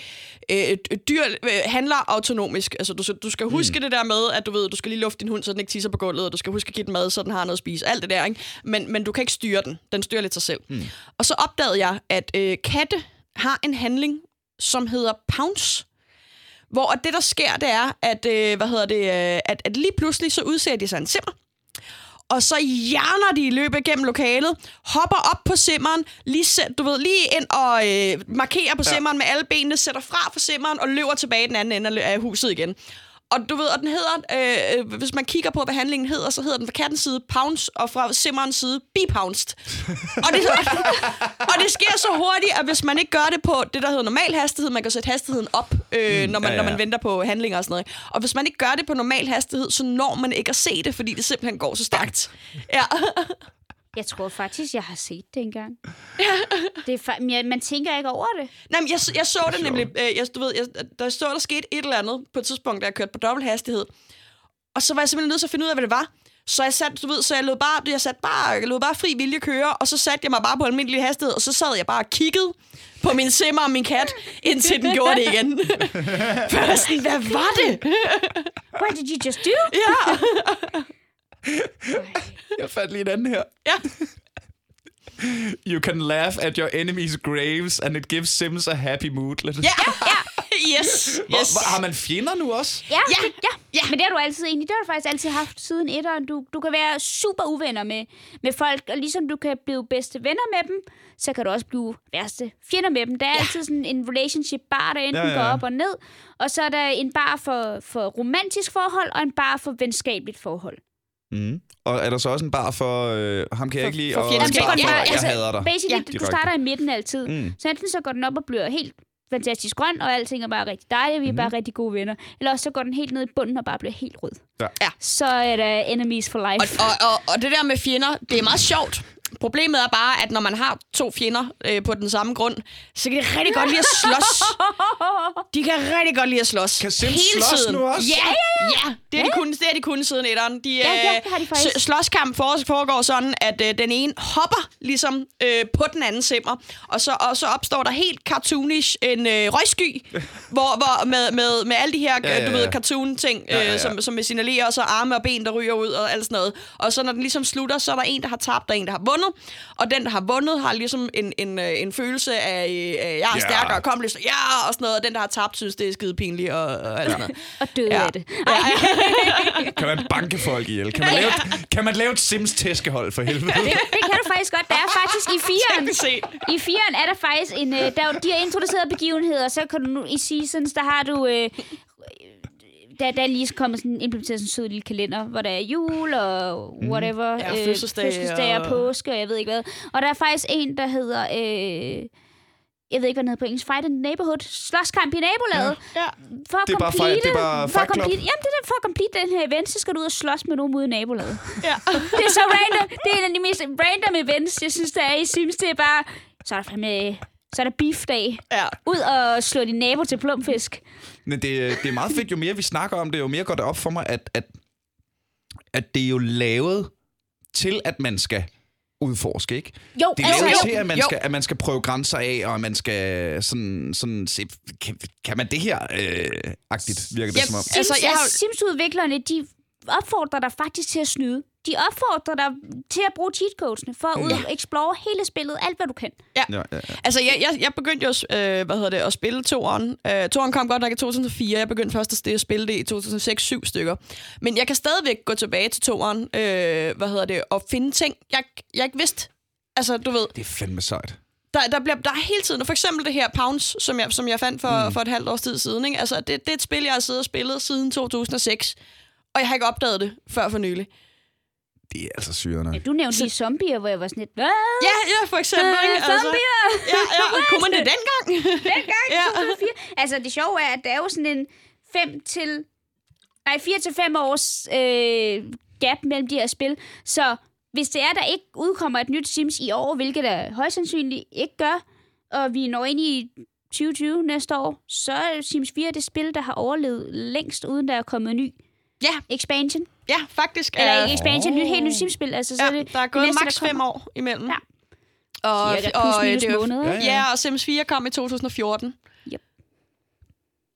øh, dyr øh, handler autonomisk. Altså, du, du skal huske mm. det der med, at du ved, du skal lige lufte din hund, så den ikke tisser på gulvet, og du skal huske at give den mad, så den har noget at spise. Alt det der, ikke? Men, men du kan ikke styre den. Den styrer lidt sig selv. Mm. Og så opdagede jeg, at øh, katte har en handling, som hedder pounce. Hvor at det, der sker, det er, at, øh, hvad hedder det, øh, at, at lige pludselig så udser de sig en simmer. Og så hjerner de i løbet gennem lokalet, hopper op på simmeren, lige, sæt, du ved, lige ind og øh, markerer på ja. simmeren med alle benene, sætter fra for simmeren og løber tilbage den anden ende af huset igen. Og du ved, og den hedder, øh, hvis man kigger på, hvad handlingen hedder, så hedder den fra kattens side pounce, og fra simmerens side be pounced. og, det, og det sker så hurtigt, at hvis man ikke gør det på det, der hedder normal hastighed, man kan sætte hastigheden op, øh, mm, når, man, ja, når ja. man venter på handlinger og sådan noget. Og hvis man ikke gør det på normal hastighed, så når man ikke at se det, fordi det simpelthen går så stærkt. Ja. Jeg tror faktisk, jeg har set det engang. det er fa- men jeg, man tænker ikke over det. Nej, men jeg, jeg så det nemlig, øh, jeg, du ved, jeg, der så, der skete et eller andet på et tidspunkt, da jeg kørte på dobbelt hastighed. Og så var jeg simpelthen nødt til at finde ud af, hvad det var. Så jeg satte, du ved, så jeg lod bare, jeg satte bare, jeg lod bare fri vilje køre, og så satte jeg mig bare på almindelig hastighed, og så sad jeg bare og kiggede på min simmer og min kat, indtil den gjorde det igen. For jeg var sådan, hvad var det? What did you just do? Ja, Jeg fandt lige en anden her. ja. You can laugh at your enemy's graves, and it gives Sims a happy mood. Lidt. Ja, ja. Yes, Hvor, yes. hvor, har man fjender nu også? Ja, Ja, det, ja. ja. Men det har du altid egentlig, det har du faktisk altid haft siden etteren. Du, du kan være super uvenner med, med folk, og ligesom du kan blive bedste venner med dem, så kan du også blive værste fjender med dem. Der er ja. altid sådan en relationship bar, der enten ja. ja. går op og ned, og så er der en bar for, for romantisk forhold, og en bar for venskabeligt forhold. Mm. Og er der så også en bar for... Øh, ham kan jeg For- ikke lide, for og en bar for, ja, jeg altså, hader dig. Basically, Ja. Direkte. starter i midten altid. Mm. Mm. Så enten så går den op og bliver helt fantastisk grøn, og alting er bare rigtig dejligt, og vi er Mhm. bare rigtig gode venner. Eller også så går den helt ned i bunden og bare bliver helt rød. Ja. Så er der enemies for Og, life. og, og, og det der med fjender, det er meget sjovt. Problemet er bare, at når man har to fjender øh, på den samme grund, så kan de rigtig godt lide at slås. De kan rigtig godt lide at slås. Kan Sims hele slås tiden. nu også? Ja, ja, det er de kun, det er de kun siden etteren. De, Ja, ja, det har de øh, faktisk. Slåskamp foregår sådan, at øh, den ene hopper ligesom øh, på den anden simmer, og så, og så opstår der helt cartoonish en øh, røgsky, hvor, hvor med, med, med alle de her, Ja, ja, ja, ja, du ja. ved, cartoon-ting, Ja, ja, øh, ja. som, som signalerer, og så arme og ben, der ryger ud og alt sådan noget. Og så når den ligesom slutter, så er der en, der har tabt, og en, der har vundet. Og den, der har vundet, har ligesom en, en, øh, en følelse af, øh, jeg er Ja. stærkere, kom lidt, ja, og sådan noget. Og den, der har tabt, synes, det er skide pinligt og, og alt sådan noget. Og døde Ja. af det. Kan man banke folk ihjel? Kan man lave, et- kan man lave et Sims-tæskehold for helvede? Det, det kan du faktisk godt. Der er faktisk i firen. I firen er der faktisk en... Øh, der, er de har introduceret begivenheder, så kan du nu i seasons, der har du... Øh, der, der er lige kommet sådan implementeret sådan en sød lille kalender, hvor der er jul og whatever. Ja, fødselsdag fødselsdag og og- påske, og jeg ved ikke hvad. Og der er faktisk en, der hedder... Øh, jeg ved ikke, hvad den hedder på engelsk. Fight in the Neighborhood. Slåskamp i nabolaget. Ja. For at Det er bare complete, fight- det er bare for at complete, jamen, det er for at complete den her event, så skal du ud og slås med nogen ude i nabolaget. Ja. Det er så random. Det er en af de mest random events, jeg synes, der er i Sims. Det er bare, så er der fandme, så er der beef day. ja. Ud og slå din nabo til plumfisk. Men det, det er meget fedt, jo mere vi snakker om det, jo mere går det op for mig, at, at, at det er jo lavet til, at man skal udforske, ikke? Jo, Det er altså, lavet jo. til, at man, jo. skal, at man skal prøve grænser af, og at man skal sådan, sådan se, kan, kan man det her øh, agtigt, virker det Yep. som om. Sims, Altså, jeg har- altså, Sims-udviklerne, de opfordrer dig faktisk til at snyde. De opfordrer dig til at bruge cheatcodesene for at ud og explore hele spillet, alt hvad du kan. Ja, ja, ja. Altså, jeg, jeg, jeg begyndte jo øh, hvad hedder det, at spille toeren. Øh, toeren kom godt nok i 2004. Jeg begyndte først at spille det i 2006-7 stykker. Men jeg kan stadigvæk gå tilbage til toeren, øh, hvad hedder det, og finde ting, jeg, jeg ikke vidste. Altså, du ved, Det er fandme sejt. der, der, bliver, der er hele tiden, for eksempel det her Pounds, som jeg, som jeg fandt for, mm. for et halvt års tid siden. Ikke? Altså, det, det er et spil, jeg har siddet og spillet siden 2006, og jeg har ikke opdaget det før for nylig. Det er altså syrende. Ja, du nævnte lige zombier, hvor jeg var sådan lidt, hvad? Ja, ja, for eksempel. Øh, ikke? Altså, zombier! ja, ja, kunne man det dengang? Dengang i Ja. 2004. Altså, det sjove er, at der er jo sådan en 5 til... Nej, 4 til 5 års øh, gap mellem de her spil. Så hvis det er, der ikke udkommer et nyt Sims i år, hvilket der højst sandsynligt ikke gør, og vi når ind i 2020 næste år, så er Sims 4 det spil, der har overlevet længst, uden der er kommet ny Ja, expansion. Ja, faktisk. Eller er- ikke expansion, nyt, helt nyt Sims-spil. Altså, så Ja, er det der er gået næste, maks fem år imellem. Ja. Og, Cirka og, plus øh, det er måneder. Ja, ikke? Ja, og Sims 4 kom i 2014.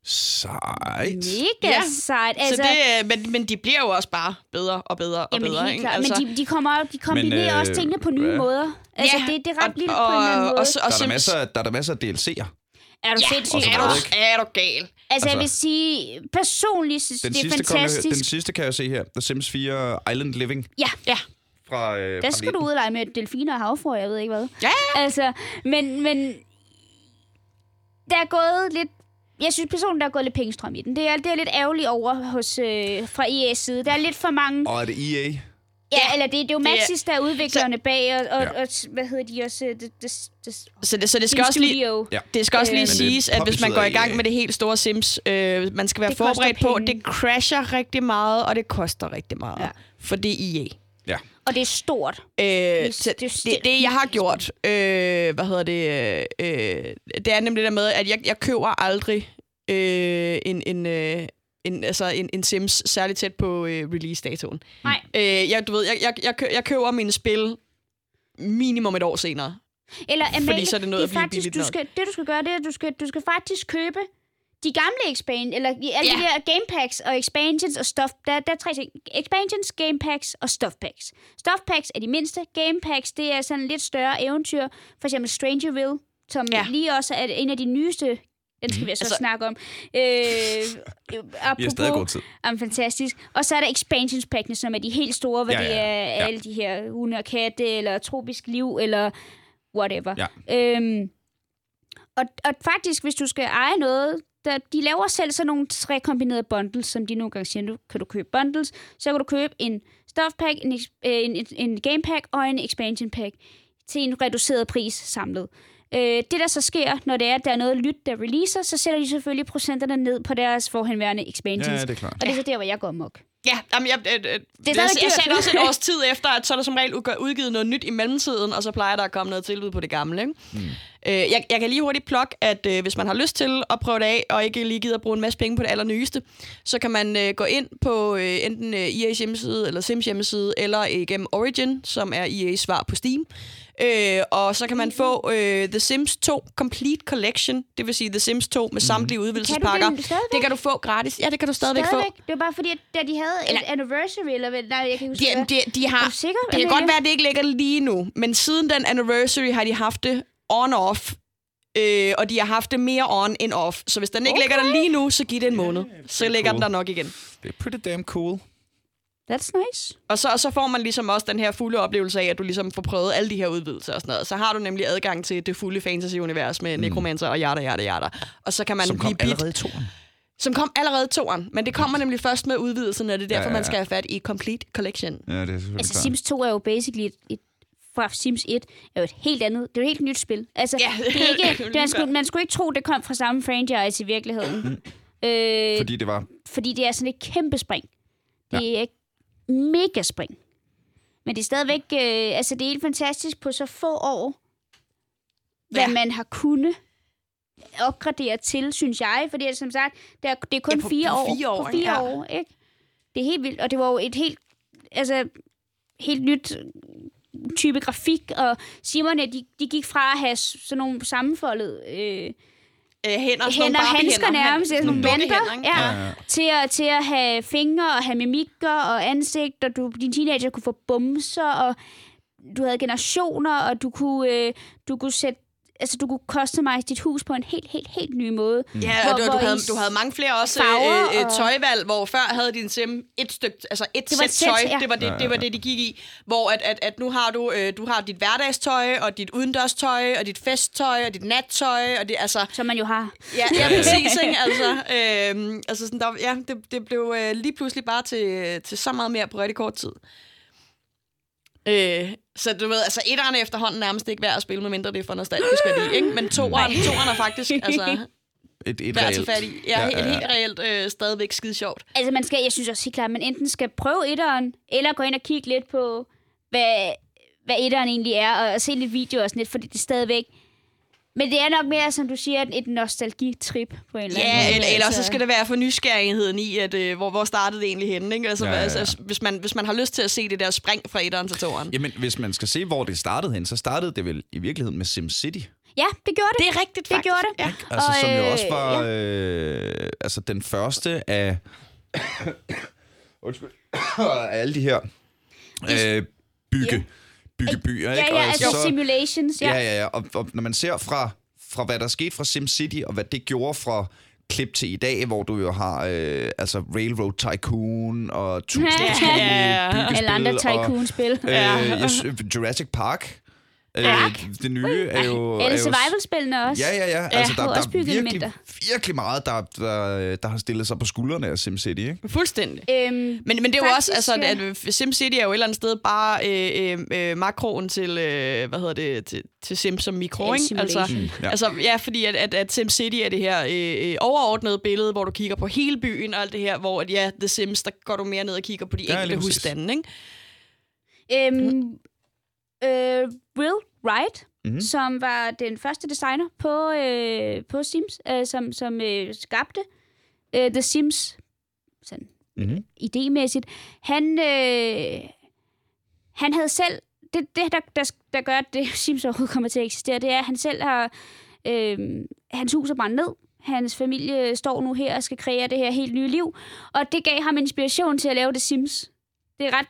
Sejt. Mega Ja. sejt. Altså, så det, øh, men, men de bliver jo også bare bedre og bedre og Jamen, bedre. helt ikke? klart. Altså, Men de, de, kommer, de kombinerer Men, øh, også tingene på nye ja. måder. Altså, Ja, det, det er ret og- vildt og, på en eller anden måde. Og, og, Der er der Sims- masser, af- der er der masser af DLC'er. er du Ja, sindssygt? og er, du, ikke? er du gal? Altså, jeg Altså- vil sige, personligt synes Den det er sidste, kom, jeg- fantastisk. den sidste kan jeg se her. The Sims 4 Island Living Ja, Ja. fra, øh, der fra skal du 19. ud og lege med delfiner og havfruer, jeg ved ikke hvad. Ja, Altså, men, men der er gået lidt... Jeg synes personligt, der er gået lidt pengestrøm i den. Det er, det er lidt ærgerligt over hos, øh, fra EA's side. Der er lidt for mange... Og er det EA? Ja, eller det, det er jo Det Maxis, der er udviklerne bag, og, og, Ja. og, hvad hedder de også? Det, det, det, så det, så det skal også lige... Ja. Det skal også lige Øh, det siges, at hvis man går i gang EA. med det helt store Sims, øh, man skal være Det forberedt på, penge. det crasher rigtig meget, og det koster rigtig meget. Ja. For det er EA. Ja. Og det er stort. Øh, så det er det, det, jeg har gjort, øh, hvad hedder det, øh, det er nemlig det der med, at jeg, jeg køber aldrig øh, en, en, øh, en, altså en, en Sims særligt tæt på øh, release-datoen. Nej. Øh, jeg, du ved, jeg, jeg, jeg, jeg køber mine spil minimum et år senere. Eller Amalie, så er det noget det at er blive faktisk, du nok. skal, det du skal gøre, det er, at du skal, du skal faktisk købe de gamle expand, eller de- alle Ja. de der game packs og expansions og stuff. Der, der er tre ting. Expansions, game packs og stuff packs. Stuff packs er de mindste. Game packs, det er sådan lidt større eventyr. For eksempel Strangerville, som ja. lige også er en af de nyeste den skal vi så Altså- altså, snakke om. Øh, apropos, Vi har stadig god tid. Jamen, fantastisk. Og så er der expansions packene, som er de helt store, hvor Ja, ja, ja, det er ja. alle de her hunde og katte, eller tropisk liv, eller whatever. Ja. Øhm, og, og faktisk, hvis du skal eje noget, der, de laver selv sådan nogle tre kombinerede bundles, som de nogle gange siger, nu kan du købe bundles, så kan du købe en stuff pack, en, øh, en, en, en game pack og en expansion pack til en reduceret pris samlet. Øh, det, der så sker, når det er, at der er noget nyt, der releaser, så sætter de selvfølgelig procenterne ned på deres forhenværende expansions. Ja, det er klart. Og det er så der, hvor jeg går amok. Ja, jamen, jeg, øh, øh, det stadig jeg, jeg dyrt. sagde også et års tid efter, at så er der som regel udg- udgivet noget nyt i mellemtiden, og så plejer der at komme noget tilbud på det gamle. Ikke? Mm. Øh, jeg, jeg kan lige hurtigt plukke, at øh, hvis man har lyst til at prøve det af, og ikke lige gider at bruge en masse penge på det allernyeste, så kan man øh, gå ind på øh, enten øh, EA's hjemmeside, eller Sims hjemmeside, eller igennem Origin, som er EA's svar på Steam. Øh, og så kan man få øh, The Sims 2 Complete Collection, det vil sige The Sims 2 med samtlige udvidelsespakker. det stadigvæk? det kan du få gratis. Ja, det kan du stadigvæk, Stadigvæk. få. Det var bare fordi, at da de havde Eller- et anniversary, eller hvad, nej, jeg kan ikke huske, De, de, de har, Er du sikker, det kan godt være, at det ikke ligger lige nu, men siden den anniversary har de haft det on-off. Øh, og de har haft det mere on end off. Så hvis den ikke Okay. ligger der lige nu, så giv det en måned. Så ligger cool. den der nok igen. Det er pretty damn cool. That's nice. Og så, og så får man ligesom også den her fulde oplevelse af, at du ligesom får prøvet alle de her udvidelser og sådan noget. Så har du nemlig adgang til det fulde fantasy-univers med mm. necromancer og yada, yada, yada. Og så kan man Som kom blive bit, allerede i toren. som kom allerede i toeren. Men det kommer nemlig først med udvidelsen, og det er derfor, Ja, ja, ja. man skal have fat i Complete Collection. Ja, det er selvfølgelig Altså, klart. Sims 2 er jo basically et, et fra Sims 1 er jo et helt andet, det er jo et helt nyt spil. Altså, Ja, det er ikke, det, man, skulle, man skulle ikke tro, det kom fra samme franchise i virkeligheden. øh, Fordi det var... fordi det er sådan et kæmpe spring. Det er et mega spring. Men det er stadigvæk, øh, altså det er helt fantastisk på så få år, hvad Ja. man har kunnet opgradere til, synes jeg. Fordi som sagt, det er, det er kun Ja, på- fire, på år. fire år, På fire ja. år, ikke? Det er helt vildt, og det var jo et helt, altså, helt nyt type grafik, og Simone, de, de gik fra at have sådan nogle sammenfoldet øh, Øh, hænder, sådan hænder, nogle handsker nærmest, sådan nogle ikke? ja, Ja, ja. til at, til at have fingre og have mimikker og ansigt, og du, din teenager kunne få bumser, og du havde generationer, og du kunne, øh, du kunne sætte altså du kunne customize dit hus på en helt, helt, helt ny måde. Ja, Hvor- og du, hvor du, havde, du havde mange flere også øh, øh, og- tøjvalg, hvor før havde din sim et stykke, altså et Det var sæt sæt, tøj, ja. det var det, Ja, ja, det var det, de gik i. Hvor at, at, at nu har du, øh, du har dit hverdagstøj, og dit udendørstøj, og dit festtøj, og dit nattøj, og det, altså, Som man jo har. ja, ja præcis, ikke? Altså, øh, altså sådan, der, ja, det, det blev øh, lige pludselig bare til, til så meget mere på rigtig kort tid. Øh, så du ved, altså etteren er efterhånden nærmest ikke værd at spille, medmindre det er for nostalgisk værdi, ikke? Men toeren, toeren er faktisk, altså, Et, et værd at fat i. Ja, ja, ja, ja. helt reelt øh, stadigvæk skide sjovt. Altså man skal, jeg synes også helt klart, at man enten skal prøve etteren, eller gå ind og kigge lidt på, hvad, hvad etteren egentlig er, og, og se lidt video og sådan lidt, fordi det er stadigvæk Men det er nok mere, som du siger, et nostalgitrip på en eller anden Ja, måde. eller, eller så Altså, skal det være for nysgerrigheden i, at, øh, hvor, hvor startede det egentlig henne. Ikke? Altså, Ja, ja, ja. altså, hvis, man, hvis man har lyst til at se det der spring fra etteren til toeren. Jamen, hvis man skal se, hvor det startede hen, så startede det vel i virkeligheden med SimCity. Ja, det gjorde det. Det er rigtigt, Det faktisk. gjorde det. Ja. Altså, Og, som jo øh, også var ja. øh, altså, den første af... Undskyld. alle de her øh, bygge, Ja. byggebyer, Ja, ikke? ja, Og altså så- simulations. Ja. Ja, ja, ja. Og, og når man ser fra, fra, hvad der skete fra SimCity, og hvad det gjorde fra klip til i dag, hvor du jo har øh, altså Railroad Tycoon og tusind Ja, ja, ja. Eller andre og, tycoon-spil. øh, jeg sy- Jurassic Park. Øh, det nye er jo... er jo survival-spillene også. Ja, ja, ja. Altså, der, der er der også er bygget virkelig, elementer. virkelig meget, der, der, der har stillet sig på skuldrene af SimCity, ikke? Fuldstændig. Øhm, Men, men det er jo også, altså, at SimCity er jo et eller andet sted bare øh, øh, øh, makroen til, øh, hvad hedder det, til, til Sim som mikro, ikke? Altså, simulation. Ja. altså, ja, fordi at, at, at SimCity er det her øh, øh, overordnede billede, hvor du kigger på hele byen og alt det her, hvor at, ja, The Sims, der går du mere ned og kigger på de Ja, enkelte husstande, ikke? Øhm, øh, Will Wright, Mhm. mm-hmm. som var den første designer på, øh, på Sims, øh, som, som øh, skabte øh, The Sims sådan, Mm-hmm. idémæssigt. Han, øh, han havde selv... Det, det der, der, der gør, at det Sims overhovedet kommer til at eksistere, det er, at han selv har... Øh, hans hus er brændt ned. Hans familie står nu her og skal kreere det her helt nye liv. Og det gav ham inspiration til at lave The Sims. Det er ret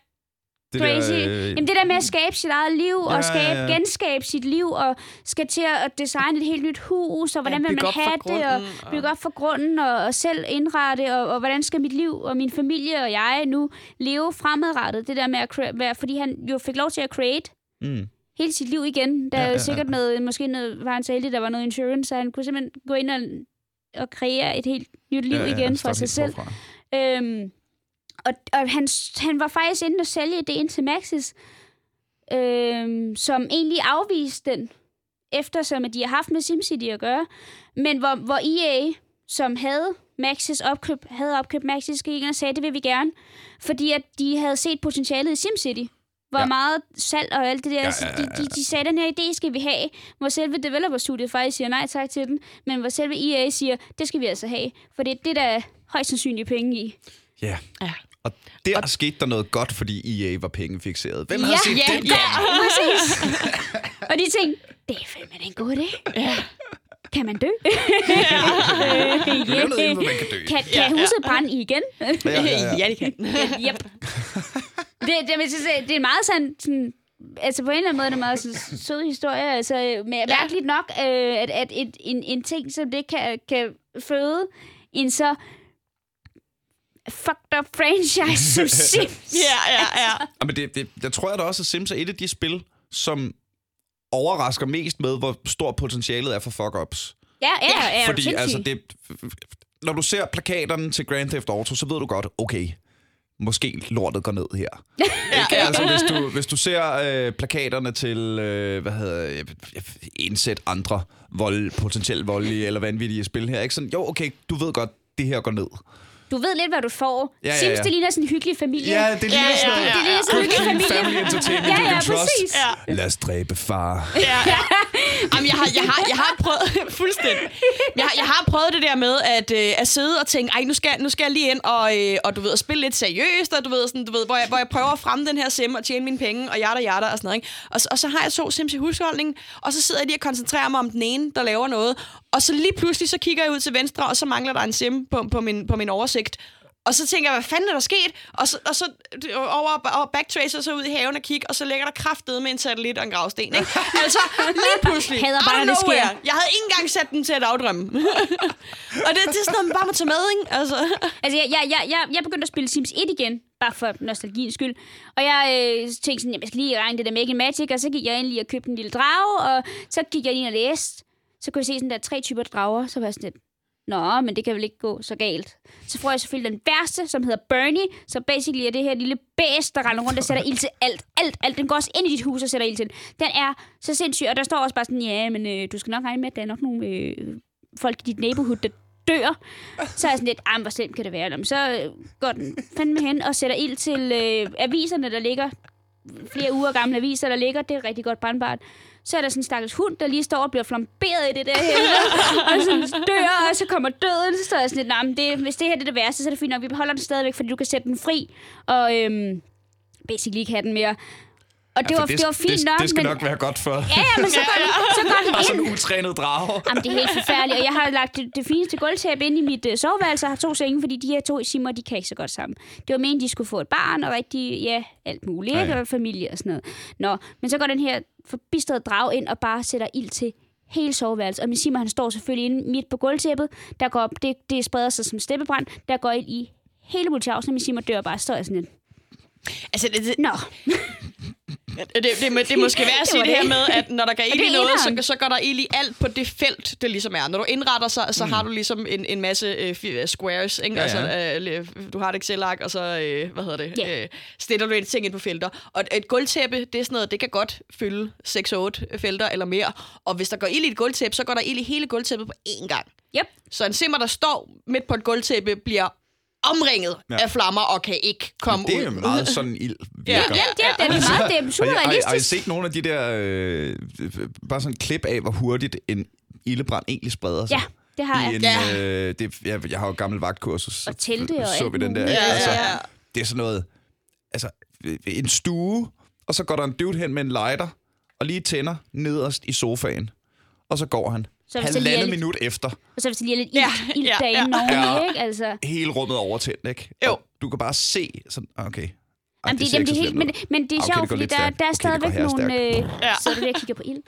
crazy. Der, øh, Jamen det der med at skabe sit eget liv, Ja, og skabe, ja, ja. genskabe sit liv, og skal til at designe et helt nyt hus, og hvordan Ja, vil man have det, og grunden, og- bygge op for grunden, og, og selv indrette, og, og hvordan skal mit liv og min familie og jeg nu leve fremadrettet. Det der med at være, fordi han jo fik lov til at create mm. hele sit liv igen. Der Ja, er jo ja, sikkert noget, måske noget, var han så heldig, der var noget insurance, så han kunne simpelthen gå ind og, og kreere et helt nyt liv Ja, ja, igen for start sig selv. forfra. Øhm, og og han, han var faktisk inde og sælge idéen til Maxis, øhm, som egentlig afviste den, eftersom at de har haft med SimCity at gøre. Men hvor, hvor EA, som havde Maxis opkøb, havde opkøbt Maxis, gik og sagde, det vil vi gerne. Fordi at de havde set potentialet i SimCity. Hvor Ja. meget salg og alt det der. Ja, Ja, ja, ja. De, de, de sagde, den her idé skal vi have. Hvor selve developer-studiet faktisk siger nej tak til den. Men hvor selve EA siger, det skal vi altså have. For det er det, der er højst sandsynligt penge i. Ja. Ja. Og der og... skete der noget godt, fordi EA var pengefixeret. Hvem Ja, havde set ja, den ja. Præcis. og de tænkte, det er fandme en god idé. Ja. Kan man dø? Noget, inden, hvor man kan dø. Kan, kan huset brænde igen? Ja, ja, ja. ja, det kan. yep. Det, det, vil sige, det er meget sådan, sådan altså på en eller anden måde er det en meget sådan, sød historie. Altså, men ja. mærkeligt nok, øh, at, at et, en, en ting, som det kan, kan føde en så fucked up franchise som Sims. Ja, ja, ja. Ja, men det, det, jeg tror jeg da også, at Sims er et af de spil, som overrasker mest med, hvor stort potentialet er for fuck-ups. Ja, ja, ja. Fordi altså, det, når du ser plakaterne til Grand Theft Auto, så ved du godt, okay, måske lortet går ned her. Ikke? Altså, hvis du, hvis du ser øh, plakaterne til, øh, hvad hedder indsæt andre vold, potentielt voldelige eller vanvittige spil her, ikke? Sådan, jo, okay, du ved godt, det her går ned. Du ved lidt, hvad du får. Ja, ja, Sims, ja. det ligner sådan en hyggelig familie. Ja, det ligner Ja, ja, sådan noget. ja, Det ligner sådan en hyggelig familie. family entertainment Ja, ja, præcis. Ja. Lad os dræbe far. Ja, ja. Jamen, jeg har, jeg har, jeg har prøvet... fuldstændig. Jeg har, jeg har prøvet det der med at, øh, at sidde og tænke, ej, nu skal, nu skal jeg lige ind og, øh, og du ved, at spille lidt seriøst, og du ved, sådan, du ved hvor, jeg, hvor jeg prøver at fremme den her sim og tjene mine penge, og jada, jada, og sådan noget. Ikke? Og, så- og så har jeg to sims i husholdningen, og så sidder jeg lige og koncentrerer mig om den ene, der laver noget. Og så lige pludselig, så kigger jeg ud til venstre, og så mangler der en sim på, på, min, på min oversigt. Og så tænker jeg, hvad fanden er der sket? Og så, og så over, over backtracer så ud i haven og kigge, og så ligger der kraftet med en satellit og en gravsten. Ikke? Men så lige pludselig, Hader bare, det sker. jeg havde ikke engang sat den til at afdrømme. og det, det er sådan noget, man bare må tage med, ikke? Altså. Altså, jeg, jeg, jeg, jeg, jeg begyndte at spille Sims 1 igen, bare for nostalgiens skyld. Og jeg øh, tænkte sådan, jeg skal lige regne det der Make Magic, og så gik jeg ind lige og købte en lille drage, og så gik jeg ind og læste. Så kunne jeg se sådan der tre typer drager, så var jeg sådan lidt, Nå, men det kan vel ikke gå så galt. Så får jeg selvfølgelig den værste, som hedder Bernie, så basically er det her lille bæs, der render rundt og sætter ild til alt. Alt, alt. Den går også ind i dit hus og sætter ild til. Den er så sindssyg, og der står også bare sådan, ja, men øh, du skal nok regne med, at der er nok nogle øh, folk i dit neighborhood, der dør. Så er jeg sådan lidt, ah, men hvor slemt kan det være? Jamen, så øh, går den fandme hen og sætter ild til øh, aviserne, der ligger flere uger gamle aviser, der ligger. Det er rigtig godt brandbart så er der sådan en stakkels hund, der lige står og bliver flamberet i det der helvede, og sådan dør, og så kommer døden, så står jeg sådan lidt, nej, men det, hvis det her det er det værste, så er det fint nok, vi beholder den stadigvæk, fordi du kan sætte den fri, og øhm, basically ikke have den mere. Og det, Ja, var, for det, var fint det, nok, det skal men... nok være godt for. Ja, ja, men så går, den, så går den ind. sådan en utrænet drage. Jamen, det er helt forfærdeligt. Og jeg har lagt det, det fineste gulvtæppe ind i mit uh, soveværelse. Jeg har to senge, fordi de her to simmer, de kan ikke så godt sammen. Det var meningen, de skulle få et barn og rigtig, ja, alt muligt. Ikke? Og familie og sådan noget. Nå, men så går den her forbistrede drag ind og bare sætter ild til hele soveværelset. Og min simmer, han står selvfølgelig inde midt på gulvtæppet. Der går, det, det spreder sig som steppebrand. Der går ild i hele multiausen, og min simmer dør bare. Står jeg sådan lidt. Altså, det, det, Nå, det, det, det, det er måske værd at Det sige var det her det. med, at når der går ild det i er noget, så, så går der ild i alt på det felt, det ligesom er. Når du indretter sig, så har du ligesom en, en masse øh, fi- squares, ikke? Ja, Altså, ja. øh, du har et Excel-ark, og så, øh, hvad hedder det, Ja. øh, stiller du en ting ind på felter. Og et gulvtæppe, det er sådan noget, det kan godt fylde 6-8 felter eller mere. Og hvis der går ild i et gulvtæppe, så går der ild i hele gulvtæppet på én gang. yep. Så en simmer, der står midt på et gulvtæppe, bliver omringet Ja. ja. af flammer og kan ikke komme Det ud. er jo meget sådan ild Ja. virker. Ja, det er, det er meget, det er super har, I, har, I set nogle af de der, øh, bare sådan klip af, hvor hurtigt en ildebrand egentlig spreder sig? Ja, det har jeg. en, Ja. øh, det, jeg, jeg har jo gammel vagtkursus. Og telte og så vi den der. Ja, altså, ja, ja. Det er sådan noget, altså en stue, og så går der en dude hen med en lighter, og lige tænder nederst i sofaen. Og så går han. Så hvis der lige er Halvandet lidt- minut efter, Og så hvis der lige er lidt ild, ild ja, ja. ja, Ja. ikke? Altså, hele rummet overtændt, ikke? Jo. Og du kan bare se sådan, ah, okay. Ej, Jamen, det, ser jamen, det så er helt, men, men det er Okay, det sjovt, går fordi der, der er Okay, det stadigvæk nogle... herrestærkt. Øh, Ja. Så er du der og kigger på ild.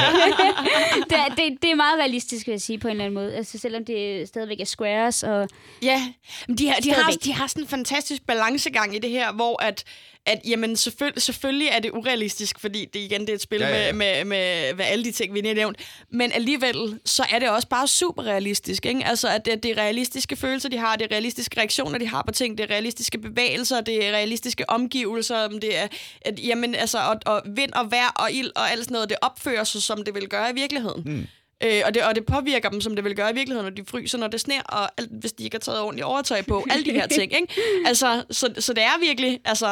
det, er, det, det er meget realistisk, vil jeg sige, på en eller anden måde. Altså, selvom det stadigvæk er squares, og Ja, men de har, de, har, de har sådan en fantastisk balancegang i det her, hvor at, at jamen, selvfølgelig, selvfølgelig er det urealistisk, fordi det igen det er et spil Ja, ja, ja. Med, med, med, med alle de ting, vi lige har nævnt. Men alligevel, så er det også bare super realistisk. Ikke? Altså, at det, det er realistiske følelser, de har, det er realistiske reaktioner, de har på ting, det er realistiske bevægelser, det er realistiske omgivelser, det er, at, jamen, altså, og, og vind og vejr og ild og alt sådan noget, det opfører sig, som det vil gøre i virkeligheden. Mm. Øh, og, det, og det påvirker dem, som det vil gøre i virkeligheden, når de fryser, når det sner, og alt, hvis de ikke har taget ordentligt overtøj på. Alle de her ting, ikke? Altså, så, så det er virkelig, altså...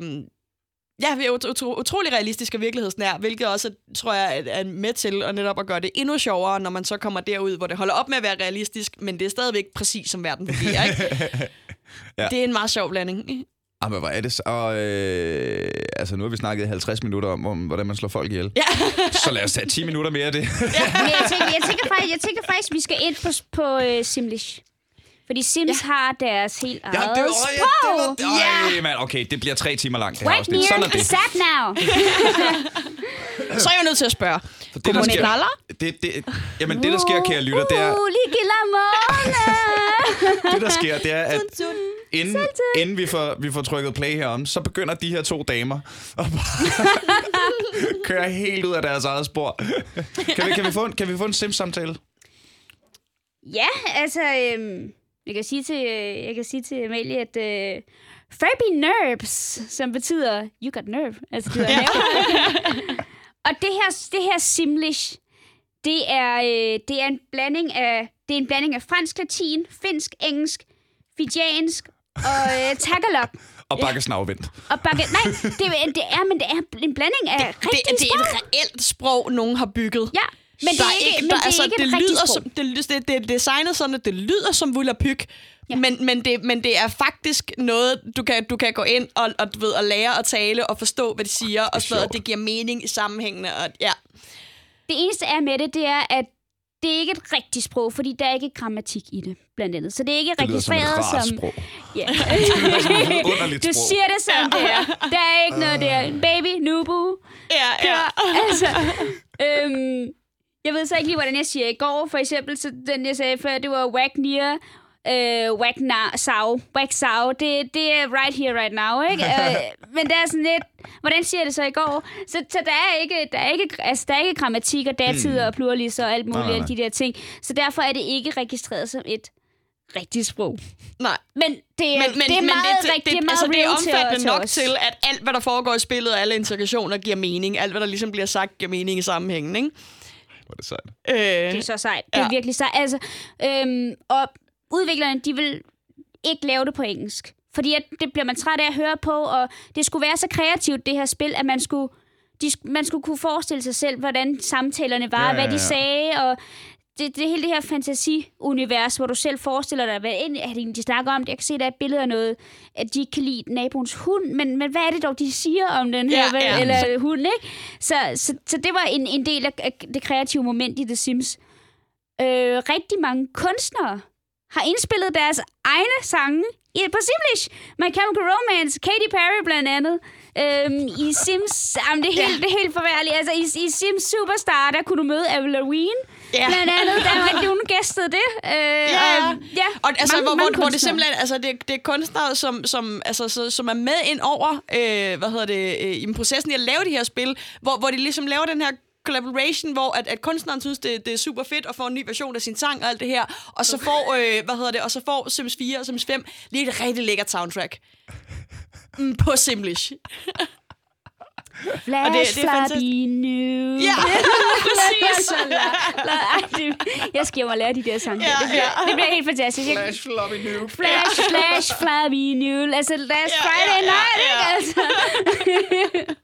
Øh, Ja, vi er utro, utro, utrolig realistisk og virkelighedsnær, hvilket også, tror jeg, er- med til at netop at gøre det endnu sjovere, når man så kommer derud, hvor det holder op med at være realistisk, men det er stadigvæk præcis, som verden fungerer, ikke? Ja. ja. Det er en meget sjov blanding. Ah, men hvor er det så? Og, øh, altså, nu har vi snakket i 50 minutter om, om, hvordan man slår folk ihjel. Ja. så lad os tage 10 minutter mere af det. Men jeg tænker, jeg tænker, faktisk, jeg tænker faktisk, vi skal ind på, på uh, Simlish. Fordi Sims ja. har deres helt eget Ja, det, ja, var, sprog. ja, det var, ja. mand, okay, det bliver tre timer langt, det her Whack afsnit. Sådan er det. sat now. Så er jeg nødt til at spørge. For det, der sker, det, det, jamen, det, der sker, kære lytter, det er, Uh, det, der sker, det er, at inden, inden vi, får, vi får trykket play herom, så begynder de her to damer at bare køre helt ud af deres eget spor. Kan vi, kan vi få en, kan vi få en Sims-samtale? Ja, altså, øhm, jeg kan sige til, øh, jeg kan sige til Amalie, at øh, Furby Nerves, som betyder you got nerve, altså det ja. Og det her, det her Simlish, det er, øh, det er en blanding af, det er en blanding af fransk, latin, finsk, engelsk, fijiansk og øh, tagalog. Og bakke snavvendt. Og bakke, nej, det, er- det er, men det er en blanding af Det, rigtige det er sprog. et reelt sprog, nogen har bygget. Ja, men det Der er ikke, men der, det er altså, ikke det lyder sprog. som, det, det, det er designet sådan, at det lyder som Vulapyk, Ja. men, men, det, men det er faktisk noget, du kan, du kan gå ind og, og, du ved, og lære at tale og forstå, hvad de siger, og, så, og sjovt. det giver mening i sammenhængene. Og, ja. Det eneste er med det, det er, at det er ikke et rigtigt sprog, fordi der er ikke grammatik i det, blandt andet. Så det er ikke Det lyder som et registreret rart som... sprog. Ja. underligt du siger det som det er. Der er ikke noget der. Baby, nubu. Ja, ja. Ja, altså, øhm, jeg ved så ikke lige, hvordan jeg siger i går, for eksempel, så den jeg sagde før, det var whack near, øh, whack na, sau, whack sau, det, det er right here, right now, ikke? øh, men det er sådan lidt, hvordan siger det så i går? Så, så der, er ikke, der, er ikke, altså, der er ikke grammatik og datid og pluralis og alt muligt, Nej, de der ting. Så derfor er det ikke registreret som et rigtigt sprog. Nej. Men det er, Men, men, det er men meget det, rigtigt, det, det er meget altså, det er omfattende til nok os. til, at alt, hvad der foregår i spillet, og alle integrationer giver mening. Alt, hvad der ligesom bliver sagt, giver mening i sammenhængen, ikke? Hvor er det sejt. Øh, Det er så sejt. Det er Ja. virkelig sejt. Altså, øhm, og udviklerne, de vil ikke lave det på engelsk. Fordi at det bliver man træt af at høre på, og det skulle være så kreativt, det her spil, at man skulle de, man skulle kunne forestille sig selv, hvordan samtalerne var, Ja, ja, ja, hvad de sagde, og det, det hele det her fantasi-univers, hvor du selv forestiller dig, hvad end er det de snakker om det. Jeg kan se, der er et billede af noget, at de ikke kan lide naboens hund, men, men hvad er det dog, de siger om den her, Ja, ja. eller hund, ikke? Så, så, så det var en, en del af, af det kreative moment i The Sims. Øh, rigtig mange kunstnere har indspillet deres egne sange i, på Simlish. My Chemical Romance, Katy Perry blandt andet. Øhm, I Sims, jamen det er helt, det er helt forværligt. Altså i, i Sims Superstar, der kunne du møde Avril Lavigne. Ja. Blandt andet, der var hun gæstede det. Øh, Ja, ja. Og, ja Og altså, mange, hvor, mange hvor, hvor det simpelthen, altså det, det er kunstnere, som, som, altså, så, som er med ind over, øh, hvad hedder det, øh, i processen i at lave de her spil, hvor, hvor de ligesom laver den her collaboration, hvor at, at kunstneren synes, det, det er super fedt at få en ny version af sin sang og alt det her, og så får, øh, hvad hedder det, og så får Sims 4 og Sims 5 lige et rigtig lækkert soundtrack. Mm, på Simlish. Flash, Og det- det er Flappy fantastisk. News. Ja, præcis. jeg skal hjem og lære de der sange. Ja, det, bliver, ja. det bliver helt fantastisk. Jeg, Flash, floppy new. Flash, flash, Flappy News. Altså, last Ja, Friday ja, ja, night, ja. ikke? Altså.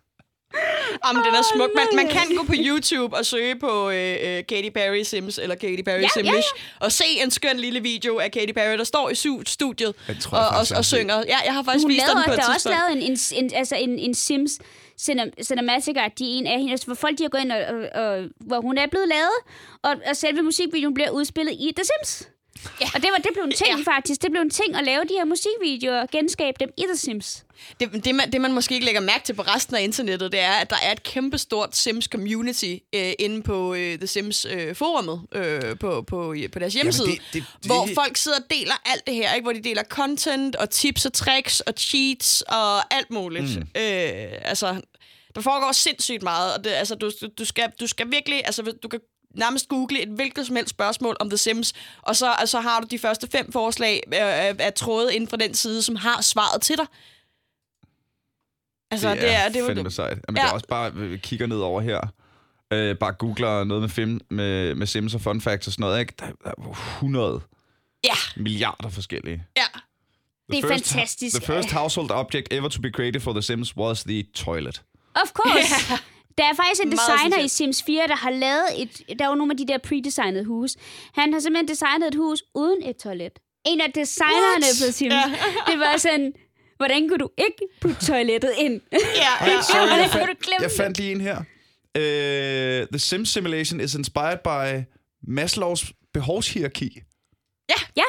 Jamen, den er smuk. Man, man kan gå på YouTube og søge på øh, øh, Katy Perry Sims eller Katy Perry Ja, ja, Simlish og se en skøn lille video af Katy Perry, der står i studiet Jeg tror, jeg og, og, faktisk, jeg har og set. synger. Ja, jeg har faktisk Hun vist den på et der er også lavet en, en, en, altså en, en Sims cinem- cinematic de en af hende, altså, hvor folk de har gået ind, og, og, og, hvor hun er blevet lavet, og, og selve musikvideoen bliver udspillet i The Sims. Ja. Og det, var, det blev en ting Ja. faktisk. Det blev en ting at lave de her musikvideoer og genskabe dem i The Sims. Det, det, man, det, man måske ikke lægger mærke til på resten af internettet, det er, at der er et kæmpestort Sims-community øh, inde på øh, The Sims-forumet øh, på, på, på deres hjemmeside, det- det- det- hvor folk sidder og deler alt det her, ikke? hvor de deler content og tips og tricks og cheats og alt muligt. Mm. Øh, altså, der foregår sindssygt meget, og det, altså, du, du, du, skal, du skal virkelig, altså, du kan nærmest google et hvilket som helst spørgsmål om The Sims, og så altså, har du de første fem forslag øh, af, af tråde inden for den side, som har svaret til dig. Altså, det er, det er fandme sejt. Jamen, Ja. Det er også bare, vi kigger ned over her, øh, bare googler noget med, film, med, med Sims og fun facts og sådan noget, ikke? Der, der er 100 Ja, milliarder forskellige. ja. Det er The first- fantastisk. The first household object ever to be created for The Sims was the toilet. Of course. Der er faktisk en designer i. Sims 4, der har lavet et... Der er jo nogle af de der pre-designede hus. Han har simpelthen designet et hus uden et toilet. En af designerne What? på Sims. Det var sådan... Hvordan kunne du ikke putte toilettet ind? Ja, ja. Sorry, Hvordan jeg, fandt, jeg det? fandt lige en her. Uh, the Sims simulation is inspired by Maslows behovshierarki. Ja, ja.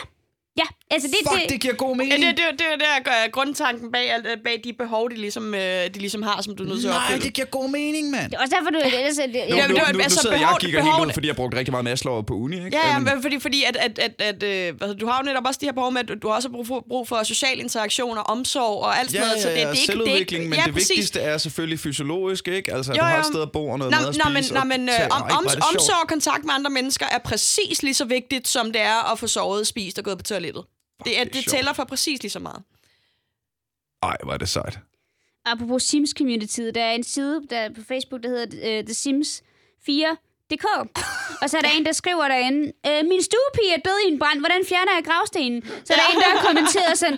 Altså det, Fuck, det, det giver god Ja, mening. det, det, det, det er grundtanken bag, alt- bag de behov, de ligesom, øh, de ligesom har, som du er nødt til at Nej, opfylde. det giver god mening, mand. det er også derfor, du... Altså, det, Nu, Ja, nu, men det nu, nu altså, sidder jeg behov- og kigger helt ud, fordi jeg brugte rigtig meget Maslow på uni, ikke? Ja, ja, Øhm, men fordi, fordi at, at, at, at øh, hedder- du har jo netop også de her behov med, at du også har brug for, brug for social interaktion og omsorg og alt sådan Ja, noget. så ja, det, ja, det er ikke, det er selvudvikling, ikke, men ja, det vigtigste er selvfølgelig fysiologisk, ikke? Altså, at Jo, du har et sted at bo og noget Nå, mad at nå, men, spise. nå, og men øh, om, om, det sjovt. omsorg og kontakt med andre mennesker er præcis lige så vigtigt, som det er at få sovet, spist og gået på toilettet. Det, er, det er det sjovt. tæller for præcis lige så meget. Ej, hvor er det sejt. apropos Sims Community, der er en side der på Facebook, der hedder uh, The Sims 4.dk. og så er der en, der skriver derinde, øh, min stuepige er død i en brand, hvordan fjerner jeg gravstenen? Så er der en, der har kommenteret sådan,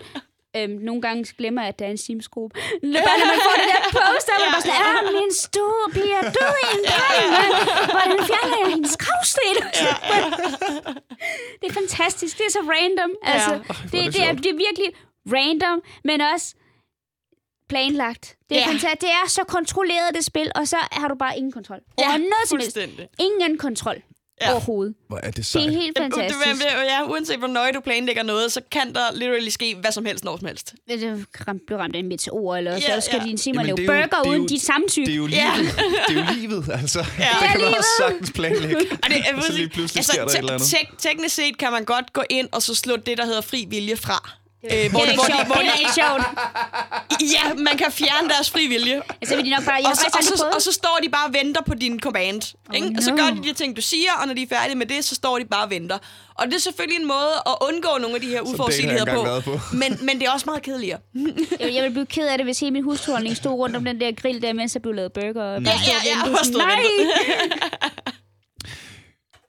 Øhm, nogle gange glemmer jeg, at der er en Sims-gruppe. Bare når man får det der post, der er man bare sådan, ah, min stuepige er død i en brand, mand. Hvordan fjerner jeg hendes gravsten? det er fantastisk. Det er så random. Altså, er det, det det, er, det er virkelig random, men også planlagt. Det er, Ja. fantastisk. det er så kontrolleret, det spil, og så har du bare ingen kontrol. Ja, noget som helst. fuldstændig. Ingen kontrol Ja. ja. overhovedet. Hvor er det Det sejt. er helt Det, fantastisk. det, det, ja, uanset hvor nøje du planlægger noget, så kan der literally ske hvad som helst, når som helst. Det er ramt, af en meteor, eller Ja, så skal ja. din Jamen, lave det er burger det er uden jo- dit samtykke. Det er jo Ja. livet. Det er jo livet, altså. Ja. Det Det er kan man også sagtens planlægge. Og det, jeg Og så lige pludselig altså, sker der et eller andet. tek- teknisk set kan man godt gå ind og så slå det, der hedder fri vilje fra. Øh, hvor Det er ikke sjovt. hvor Det er ikke sjovt. ja, man kan fjerne deres fri vilje. Altså, vil de nok bare... Jeg Og så, og, så, og så står de bare og venter på din command. Oh, ikke? Og så no. gør de de ting, du siger, og når de er færdige med det, så står de bare og venter. Og det er selvfølgelig en måde at undgå nogle af de her uforudsigeligheder på. på. Men, men det er også meget kedeligere. Jeg, jeg ville blive ked af det, hvis hele min husholdning stod rundt om den der grill der, mens der blev lavet burger. Og Ja, ja, ja, Nej!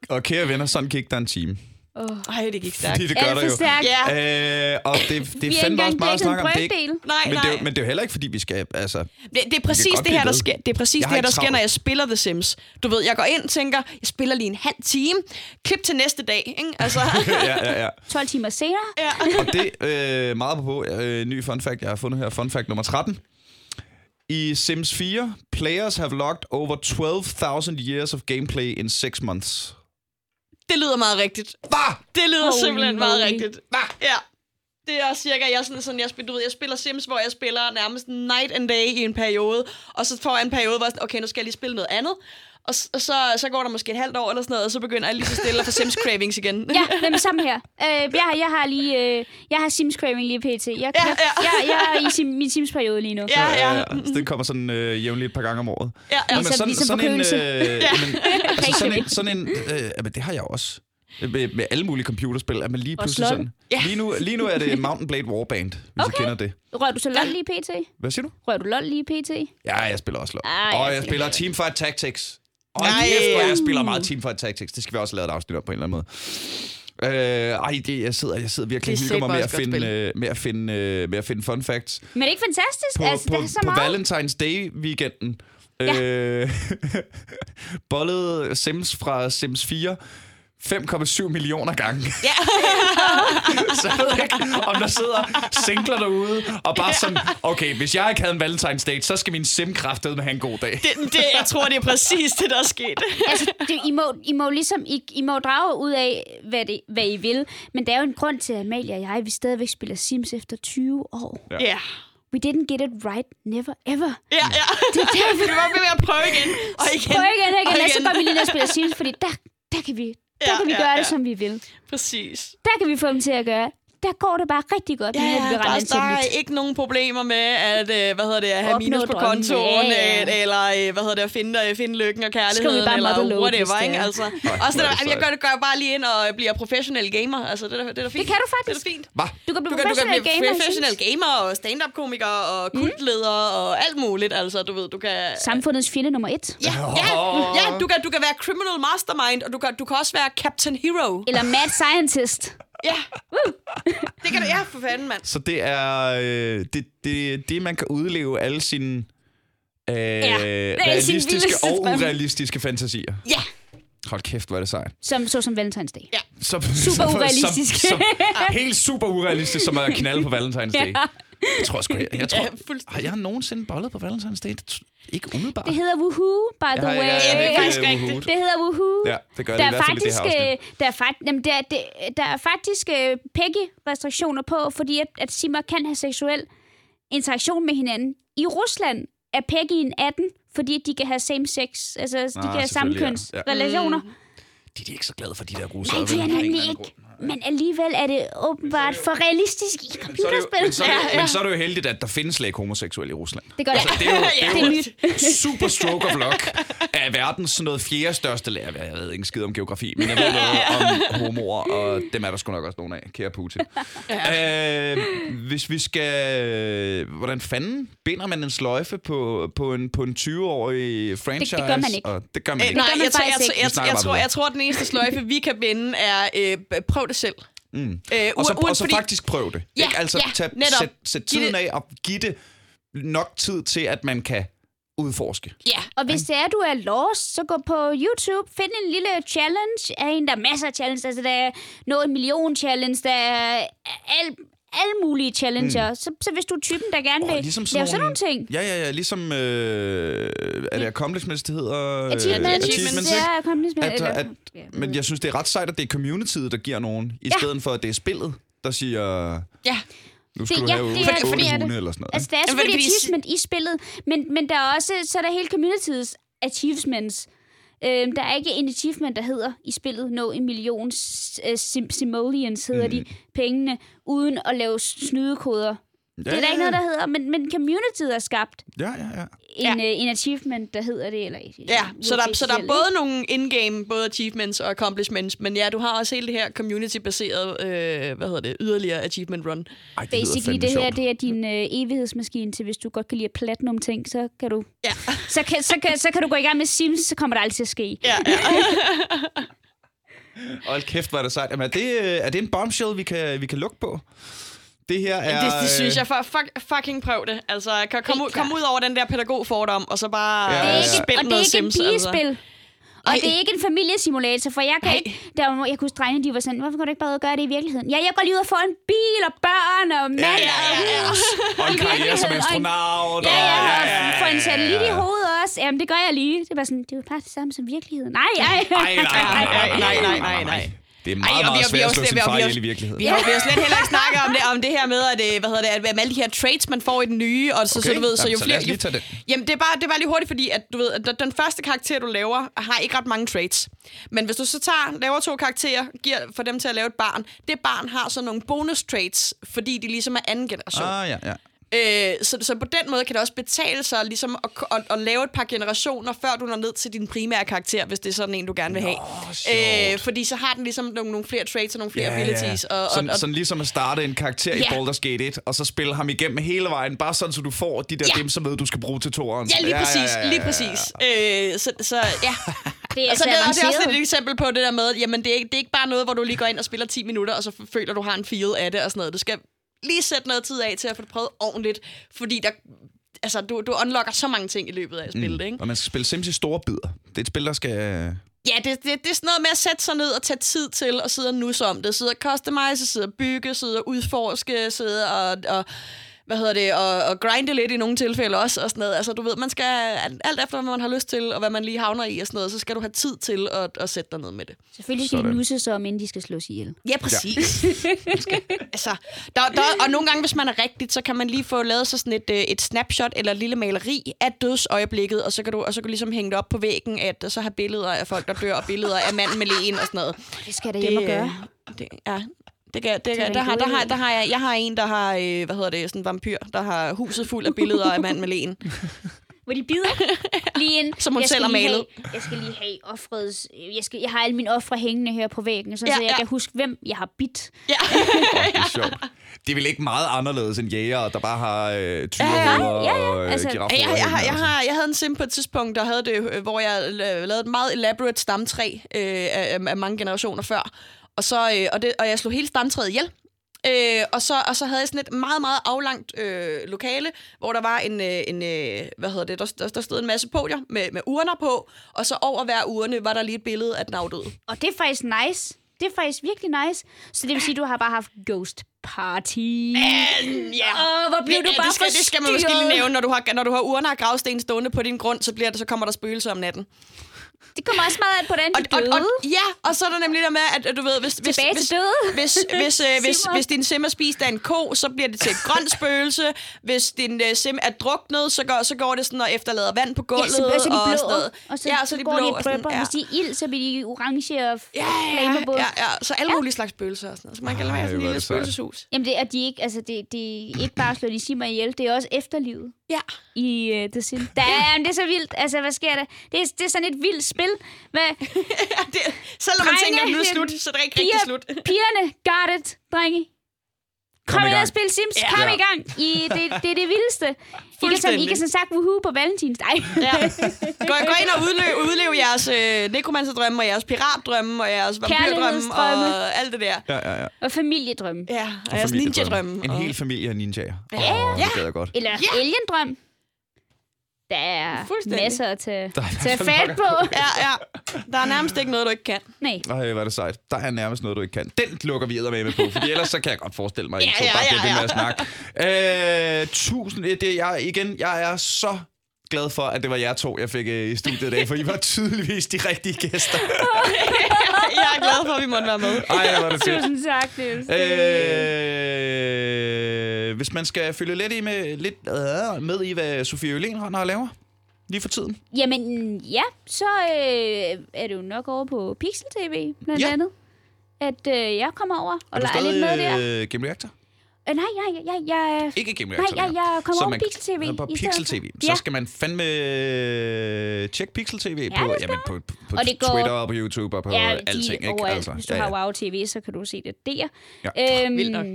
Og kære venner, sådan gik der en time. Oh. Ej, det gik stærkt. Fordi det gør for jo. stærkt. Ja, Øh, og det, det er fandme også meget at snakke om. Det er ikke, nej, men, det er, nej. men det er jo heller ikke, fordi vi skal... Altså, Det, det er præcis det her, der sker. Det er præcis Jeg det her, der sker, når jeg spiller The Sims. Du ved, jeg går ind og tænker, jeg spiller lige en halv time. Klip til næste dag, ikke? Altså, ja, ja, ja. 12 timer senere. ja. Og det øh, meget på øh, ny fun fact, jeg har fundet her. Fun fact nummer 13. I Sims 4, players have logged over 12,000 years of gameplay in 6 months. Det lyder meget rigtigt. Hvad? Det lyder Holy simpelthen meget moly. rigtigt. Ja. Det er cirka, jeg, sådan, sådan, jeg, spiller, du ved, jeg spiller Sims, hvor jeg spiller nærmest night and day i en periode, og så får jeg en periode, hvor jeg sådan, okay, nu skal jeg lige spille noget andet, og, s- og så, så går der måske et halvt år eller sådan noget, og så begynder jeg lige så stille at få Sims cravings igen. Ja, hvem samme her. Øh, jeg, har, jeg har lige... Øh, jeg har Sims Craving lige pt. Jeg, Ja, jeg, ja. jeg, jeg er i sim, min Sims-periode lige nu. Ja, ja. Så det kommer sådan øh, jævnligt et par gange om året. ja, ja. Nå, men Ligesom- ligesom en, forkølelse. øh, jamen, altså sådan en, sådan en øh, jamen, det har jeg også. Med, med alle mulige computerspil, at man lige Og pludselig slot. sådan... Ja. Lige, nu, lige nu er det Mountain Blade Warband, hvis okay. Okay. I kender det. Rører du så LOL lige pt? Hvad siger du? Rører du LOL lige pt? Ja, jeg spiller også LoL. Ah, og jeg jeg spiller spiller Teamfight Tactics. Og Nej. kæft, jeg spiller meget Teamfight Tactics. Det skal vi også lave et afsnit op på en eller anden måde. Øh, ej, det, jeg sidder, jeg sidder virkelig og Det er hygger mig med at, finde, øh, med, at finde, øh, med at finde fun facts. Men er det ikke fantastisk? På, altså, på, der er så på meget. Valentine's Day-weekenden Ja. øh, bollede Sims fra Sims 4 5,7 millioner gange. Ja. Så jeg ved ikke, om der sidder singler derude, og bare sådan, okay, hvis jeg ikke havde en Valentine's Day, så skal min sim kraftedeme have en god dag. Det, det, jeg tror, det er præcis det, der er sket. altså, det, I, må, I må ligesom, I, I må drage ud af, hvad, det, hvad I vil. Men der er jo en grund til, at Amalie og jeg, vi stadigvæk spiller Sims efter 20 år. Ja. Ja. We didn't get it right, never ever. Ja, ja. Det er derfor, vi var ved at prøve igen. Og igen. Prøv igen, og igen, og så går vi lige ned og spiller Sims, fordi der, der kan vi, der Ja, kan vi ja, gøre ja. det, som vi vil. Præcis. Der kan vi få dem til at gøre. Der går det bare rigtig godt, Ja, med at vi der, der er ikke nogen problemer med at, øh, hvad hedder det, at have Opnå minus på drømmen. kontoen, Ja, ja. øh, eller øh, hvad hedder det, at finde, øh, finde lykken og kærligheden, bare eller whatever, det ikke? Altså, også det er der, jeg gør, det gør bare lige ind og bliver professionel gamer. Altså, det er, det er fint. Det kan du Det er faktisk. fint. Hvad? Du kan blive Du kan, du kan professionel blive gamer. professionel gamer og stand-up-komiker og Mm. kultleder og alt muligt. Altså, du ved, du kan... Samfundets fjende nummer et. Ja, ja, ja du, kan, du kan være criminal mastermind, og du kan, du kan også være Captain Hero. Eller mad scientist. Ja. det kan du, ja, for fanden, mand. Så det er øh, det, det, det, man kan udleve alle sine øh, sin realistiske og urealistiske fantasier. Ja. Hold kæft, hvor er det sejt. Som, så som Valentine's Day. Ja. Som, Super urealistisk. Som, som, helt super urealistisk, som at knalde på Valentine's Day. Jeg tror sgu, jeg, jeg tror, Ja, har jeg nogensinde bollet på Valentine's Day? Det Ikke umiddelbart. Det hedder Woohoo, by the Ja, ja, way. ja, det er det faktisk rigtigt. Det hedder Woohoo. Ja, det gør det der i er hvert fald i det faktisk, her øh, der er, fakt, jamen, der, det, der er faktisk øh, Peggy-restriktioner på, fordi at, at simmer kan have seksuel interaktion med hinanden. I Rusland er Peggy'en 18, fordi de kan have same sex, altså de Ah, kan have samkønsrelationer. ja. De, de er ikke så glade for de der russere. Nej, de er nemlig ikke. Men alligevel er det åbenbart for realistisk i er det, jo, computerspil. men, så er det, jo- men så er det jo heldigt, at der findes slet ikke homoseksuelle i Rusland. Det gør det. Altså, det er jo, det er Det jo er nyt. super stroke of luck af verdens sådan noget fjerde største lærer. Jeg ved ikke skid om geografi, men jeg ved noget om homoer, og dem er der sgu nok også nogle af, kære Putin. øh, hvis vi skal... Hvordan fanden binder man en sløjfe på, på, en, på en 20-årig franchise? det gør man ikke. Og det gør man Øh, ikke. nej, gør man jeg, tror, jeg, jeg, jeg, bare tror, jeg tror, at den eneste sløjfe, vi kan binde, er øh, prøv det selv. Mm. Øh, Og så, og så fordi- faktisk prøv det. Ja, ikke? Altså, ja, tag, netop. sæt, sæt tiden det- af og giv det nok tid til, at man kan udforske. Ja, Og hvis det er, du er lost, så gå på YouTube, find en lille challenge. Er en, der er masser af challenge. Altså, der er en million challenge, der er al, alle mulige challenger. Mm. Så, så hvis du er typen, der gerne vil Åh, ligesom sådan lave sådan nogle ting. Ja, ja, ja. Ligesom, øh, er det accomplishments, det hedder? Øh, Achievements. achievements, Ja, ikke? accomplishment. At, eller- at, Ja. men jeg synes, det er ret sejt, at det er communityet, der giver nogen, i Ja. stedet for, at det er spillet, der siger, ja. nu skal Det- du ja, have det er- fordi er det. eller sådan noget. Altså, der er selvfølgelig achievement i spillet, men, men der er også, så er der hele communityets achievements. Øhm, der er ikke en achievement, der hedder i spillet nå en million uh, sim- simoleons, hedder mm. de, pengene, uden at lave snydekoder. Ja, det er der ikke noget, der hedder, men, men communityet har skabt Ja, ja, ja. en, ja. en achievement, der hedder det. Eller, Ja, så der, så der er både nogle in-game, både achievements og accomplishments, men ja, du har også hele det her community-baserede, øh, hvad hedder det, yderligere achievement run. Ej, det Basically, det her det er din øh, evighedsmaskine til, hvis du godt kan lide platinum ting, så kan du Ja, så kan, så, kan, så kan du gå i gang med Sims, så kommer det aldrig til at ske. ja, ja. Hold kæft, hvor er det sejt. Jamen, er, det, øh, er det en bombshell, vi kan, vi kan lukke på? Det her er... Det, det synes øh, jeg, for, fuck, fucking prøv det. Altså, kom, kom, ud, kom ud over den der pædagogfordom, og så bare Ja, ja, ja, Det er ja. ikke, spil og det er noget ikke Sims. et. Altså. Og Ej. det er ikke en familiesimulator, for jeg kan Nej. ikke... Der var, jeg kunne drengene, de var sådan, hvorfor kan du ikke bare og gøre det i virkeligheden? Ja, jeg går lige ud og får en bil og børn og mand Ja, ja, og ja, ja. hus. Og en karriere som virkeligheden, og en- astronaut. Ja, ja, og- og få en satellit i hovedet også. Jamen, det gør jeg lige. Det var sådan, det er jo bare det samme som virkeligheden. Nej, nej. Ej, nej, nej, nej, nej, nej, nej, nej. Det er Ej, meget, vi meget vi svært at slå også- sin vi har- far ihjel i virkeligheden. Vi har, vi har slet heller ikke snakket om det, om det her med, at, øh, hvad hedder det, at, med alle de her traits, man får i den nye, og så, Okay, så du ved, så jo så flere... os lige den. Jamen, det er, bare, det er bare lige hurtigt, fordi at, du ved, at den første karakter, du laver, har ikke ret mange traits. Men hvis du så tager, laver to karakterer, giver for dem til at lave et barn, det barn har så nogle bonus traits, fordi de ligesom er anden generation. Ah, ja, ja. Øh, så, så på den måde kan det også betale sig ligesom at, at, at lave et par generationer, før du når ned til din primære karakter, hvis det er sådan en, du gerne vil have. sjovt. Øh, fordi så har den ligesom nogle, nogle flere traits og nogle flere Ja, abilities. ja. Og, og, sådan, og, sådan ligesom at starte en karakter i Ja. Baldur's Gate 1, og så spille ham igennem hele vejen, bare sådan, så du får de der Ja. dimser med, du skal bruge til toeren. Ja, lige præcis. Lige præcis. Øh, så, så ja. Det er Altså, altså det, er, det er også et eksempel på det der med, jamen det er, ikke, det er ikke bare noget, hvor du lige går ind og spiller 10 minutter, og så føler, du har en feel af det og sådan noget. Du skal lige sætte noget tid af til at få det prøvet ordentligt, fordi der, altså, du, du unlocker så mange ting i løbet af at spille det, ikke? Og man skal spille Sims i store bidder. Det er et spil, der skal... Ja, det, det, det er sådan noget med at sætte sig ned og tage tid til og sidde og nusse om det. Sidde og customize, sidde og bygge, sidde og udforske, sidde og, og hvad hedder det, og, og grinde lidt i nogle tilfælde også, og sådan noget. Altså, du ved, man skal, alt efter, hvad man har lyst til, og hvad man lige havner i og sådan noget, så skal du have tid til at, at sætte dig ned med det. Selvfølgelig skal Sådan. de nusse sig om, inden de skal slås ihjel. Ja, præcis. Ja. altså, der, der, og nogle gange, hvis man er rigtigt, så kan man lige få lavet så sådan et, øh, et snapshot eller et lille maleri af dødsøjeblikket, og så kan du, og så kan du ligesom hænge det op på væggen, at så har billeder af folk, der dør, og billeder af manden med lægen og sådan noget. Det skal jeg da hjem og gøre. øh, Det, ja, det kan, det kan, der, har, der, har, der har jeg, jeg har en, der har, øh, hvad hedder det, sådan en vampyr, der har huset fuld af billeder af manden med lægen. Hvor de bider lige ind. Som hun jeg selv har malet. Have, jeg skal lige have offrets... Jeg, skal, jeg har alle mine ofre hængende her på væggen, så, Ja, så jeg ja. kan huske, hvem jeg har bidt. Ja. Det er sjovt. Det er vel ikke meget anderledes end jæger, der bare har øh, tyrehoveder ja, ja. og øh, Altså, Jeg, jeg, har, hængende jeg, og sådan. har, jeg havde en sim på et tidspunkt, der havde det, øh, hvor jeg la- lavede et meget elaborate stamtræ øh, af, af mange generationer før. Og, så, øh, og, det, og jeg slog hele stamtræet ihjel. Øh, og, så, og så havde jeg sådan et meget, meget aflangt øh, lokale, hvor der var en, øh, en øh, hvad hedder det, der, der, der stod en masse podier med, med urner på, og så over hver urne var der lige et billede af den afdøde. Og det er faktisk nice. Det er faktisk virkelig nice. Så det vil sige, at du har bare haft ghost party. Ja. Åh, hvor blev det, du bare det, skal, det skal man måske lige nævne, når du har, når du har urner og gravsten stående på din grund, så, bliver det, så kommer der spøgelser om natten. Det kommer også meget an på, hvordan Og, de og, døde. og, ja, og så er der nemlig der med, at, at du ved, hvis, hvis, Tilbage hvis, til døde. hvis, hvis, øh, hvis, Simmer. hvis din sim er spist af en ko, så bliver det til et grønt spøgelse. Hvis din øh, sim er druknet, så går, så går det sådan og efterlader vand på Ja, gulvet. så, så er de og sådan blå, noget. og så, ja, så, så er de går blå. de i og sådan, ja. Hvis de er ild, så bliver de orange og Ja, flammable. ja, ja, så alle mulige slags spøgelser og sådan noget. Så man kan lade være sådan er lille spøgelseshus. Jamen, det er de ikke, altså, det, det er ikke bare at slå de simmer ihjel, det er også efterlivet Ja. i uh, The Sims. Damn, det er så vildt. Altså, hvad sker der? Det er, det er sådan et vildt spil. Hvad? det, selv når man Drenge, tænker, at nu er slut, så er det ikke rigtig Piger, slut. pigerne, got it, drenge. Kom, i ind gang. og spil Sims. Ja. Kom Ja. i gang. I, det, det er det vildeste. I kan, sådan, I kan sådan sagt woohoo på valentins. Nej. Ja. Gå, gå ind og udleve, udleve jeres øh, nekromanserdrømme, og jeres piratdrømme, og jeres vampyrdrømme, og alt det der. Ja, ja, ja. og familiedrømme. Ja, og, Og jeres ninja-drømme. En hel familie af ninjaer. Ja. Åh, det gad jeg godt. Eller Ja. aliendrøm. Der er masser at tage, Der er tage masser fat på. Ja, ja. Der er nærmest ikke noget, du ikke kan. Nej. Ej, hvor er det sejt. Der er nærmest noget, du ikke kan. Den lukker vi med på, fordi ellers så kan jeg godt forestille mig, at I Ja, to ja, bare ja, bliver ja. med at snakke. Øh, tusind, det, jeg, igen, jeg er så glad for, at det var jer to, jeg fik øh, i studiet i dag, for I var tydeligvis de rigtige gæster. Jeg er glad for, at vi måtte være med. Ej, hvor er det fedt. Tusind tak, Niels. Øh, hvis man skal følge lidt, i med, lidt øh, med i, hvad Sofie Ølen har at lave lige for tiden. Jamen, ja, så øh, er det jo nok over på Pixel TV, blandt Ja. andet. At øh, jeg kommer over og Er du leger lidt med der. stadig øh, Game Reactor? Øh, nej, nej, jeg, jeg, Ikke Game nej, jeg, jeg kommer Så over man- på Pixel TV. På Pixel for. TV. Så skal man fandme øh, tjekke Pixel TV Ja, på, jamen, på, på, på Og det går- Twitter og på YouTube og på Ja, alting. Ikke? Altså, Hvis du ja, har ja. Wow TV, så kan du se det der. Ja. Øhm, Vildt nok.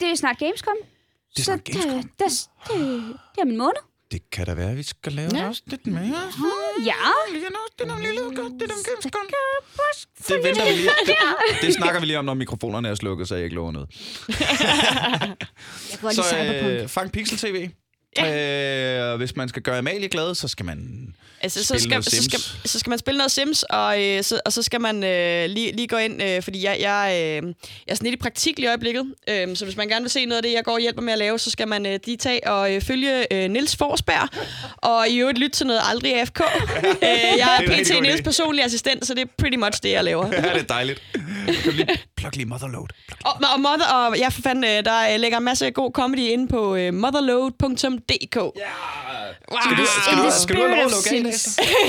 det er snart Gamescom. Det er så snart Gamescom. Det, det, det, det er min måned. Det kan da være, at vi skal lave ja. også lidt mere. Ja. Lige nu, det er nogle lille godt, det er nogle Gamescom. det venter vi lige. Det, det snakker vi lige om, når mikrofonerne er slukket, så jeg ikke lover noget. Jeg godt lide Så Cyberpunk. øh, fang Pixel TV. Øh, hvis man skal gøre Amalie glad, så skal man Altså, så skal, så, skal, så skal man spille noget Sims, og, øh, så, og så skal man øh, lige, lige gå ind, øh, fordi jeg, jeg, øh, jeg er sådan lidt i praktik lige i øjeblikket, øh, så hvis man gerne vil se noget af det, jeg går og hjælper med at lave, så skal man øh, lige tage og øh, følge øh, Nils Forsberg, og i øvrigt lytte til noget Aldrig AFK. øh, jeg er PT Nils personlig assistent, så det er pretty much det, jeg laver. Ja, det er dejligt. Kan lige plug lige Motherload? Og, og, mother, og ja, for fanden, øh, der øh, ligger en masse god comedy inde på øh, motherload.dk. Ja! Wow. Skal du, skal du, skal du have lov at lukke?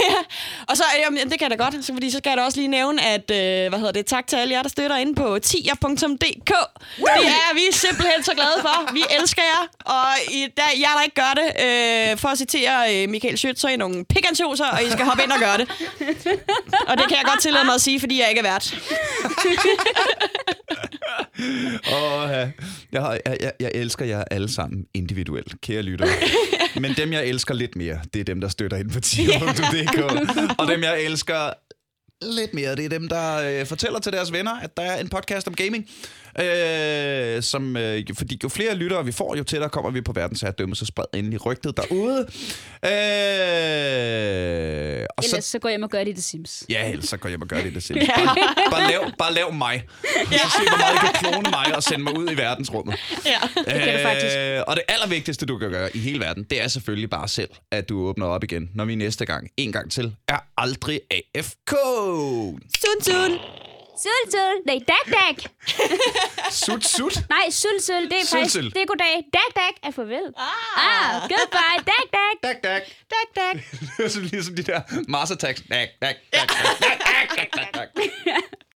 Og så, jamen, det kan jeg da godt, så, fordi så skal jeg da også lige nævne, at, øh, hvad hedder det, tak til alle jer, der støtter inde på tier.dk. Det er vi simpelthen så glade for. Vi elsker jer, og i dag, jer, der ikke gør det, øh, for at citere øh, Michael Schødt, så er I nogle pikansjoser, og I skal hoppe ind og gøre det. Og det kan jeg godt tillade mig at sige, fordi jeg ikke er vært. Åh, ja. jeg, jeg, jeg, jeg elsker jer alle sammen individuelt, kære lyttere. Men dem, jeg elsker lidt mere, det er dem, der støtter ind på tier.dk. Og dem, jeg elsker lidt mere, det er dem, der øh, fortæller til deres venner, at der er en podcast om gaming. Øh, som, øh, fordi jo flere lyttere vi får, jo tættere kommer vi på verdensherredømme, så spred endelig rygtet derude. Øh, og Ellers så, så går jeg hjem og gør det i The Sims. ja, ellers så går jeg hjem og gør det i det selv. Bare, bare, lav, bare lav mig. Og så se, hvor meget I kan klone mig og sende mig ud i verdensrummet. Ja. Det kan du faktisk. Øh, og det allervigtigste, du kan gøre i hele verden, det er selvfølgelig bare selv, at du åbner op igen, når vi næste gang, en gang til, er aldrig AFK. Sun, sun. Sul, sul. Nej, dag, dag. Sut, sut. Nej, sul, sul. Det er Sul, faktisk... sul. Det er goddag. Dag, dag er farvel. Ah, goodbye. Dag, dag. Dak, dak. Dag, dag. Det er sådan ligesom de der Mars Attacks. Dak, dak, dak, dak, dak, dak, dak, dak.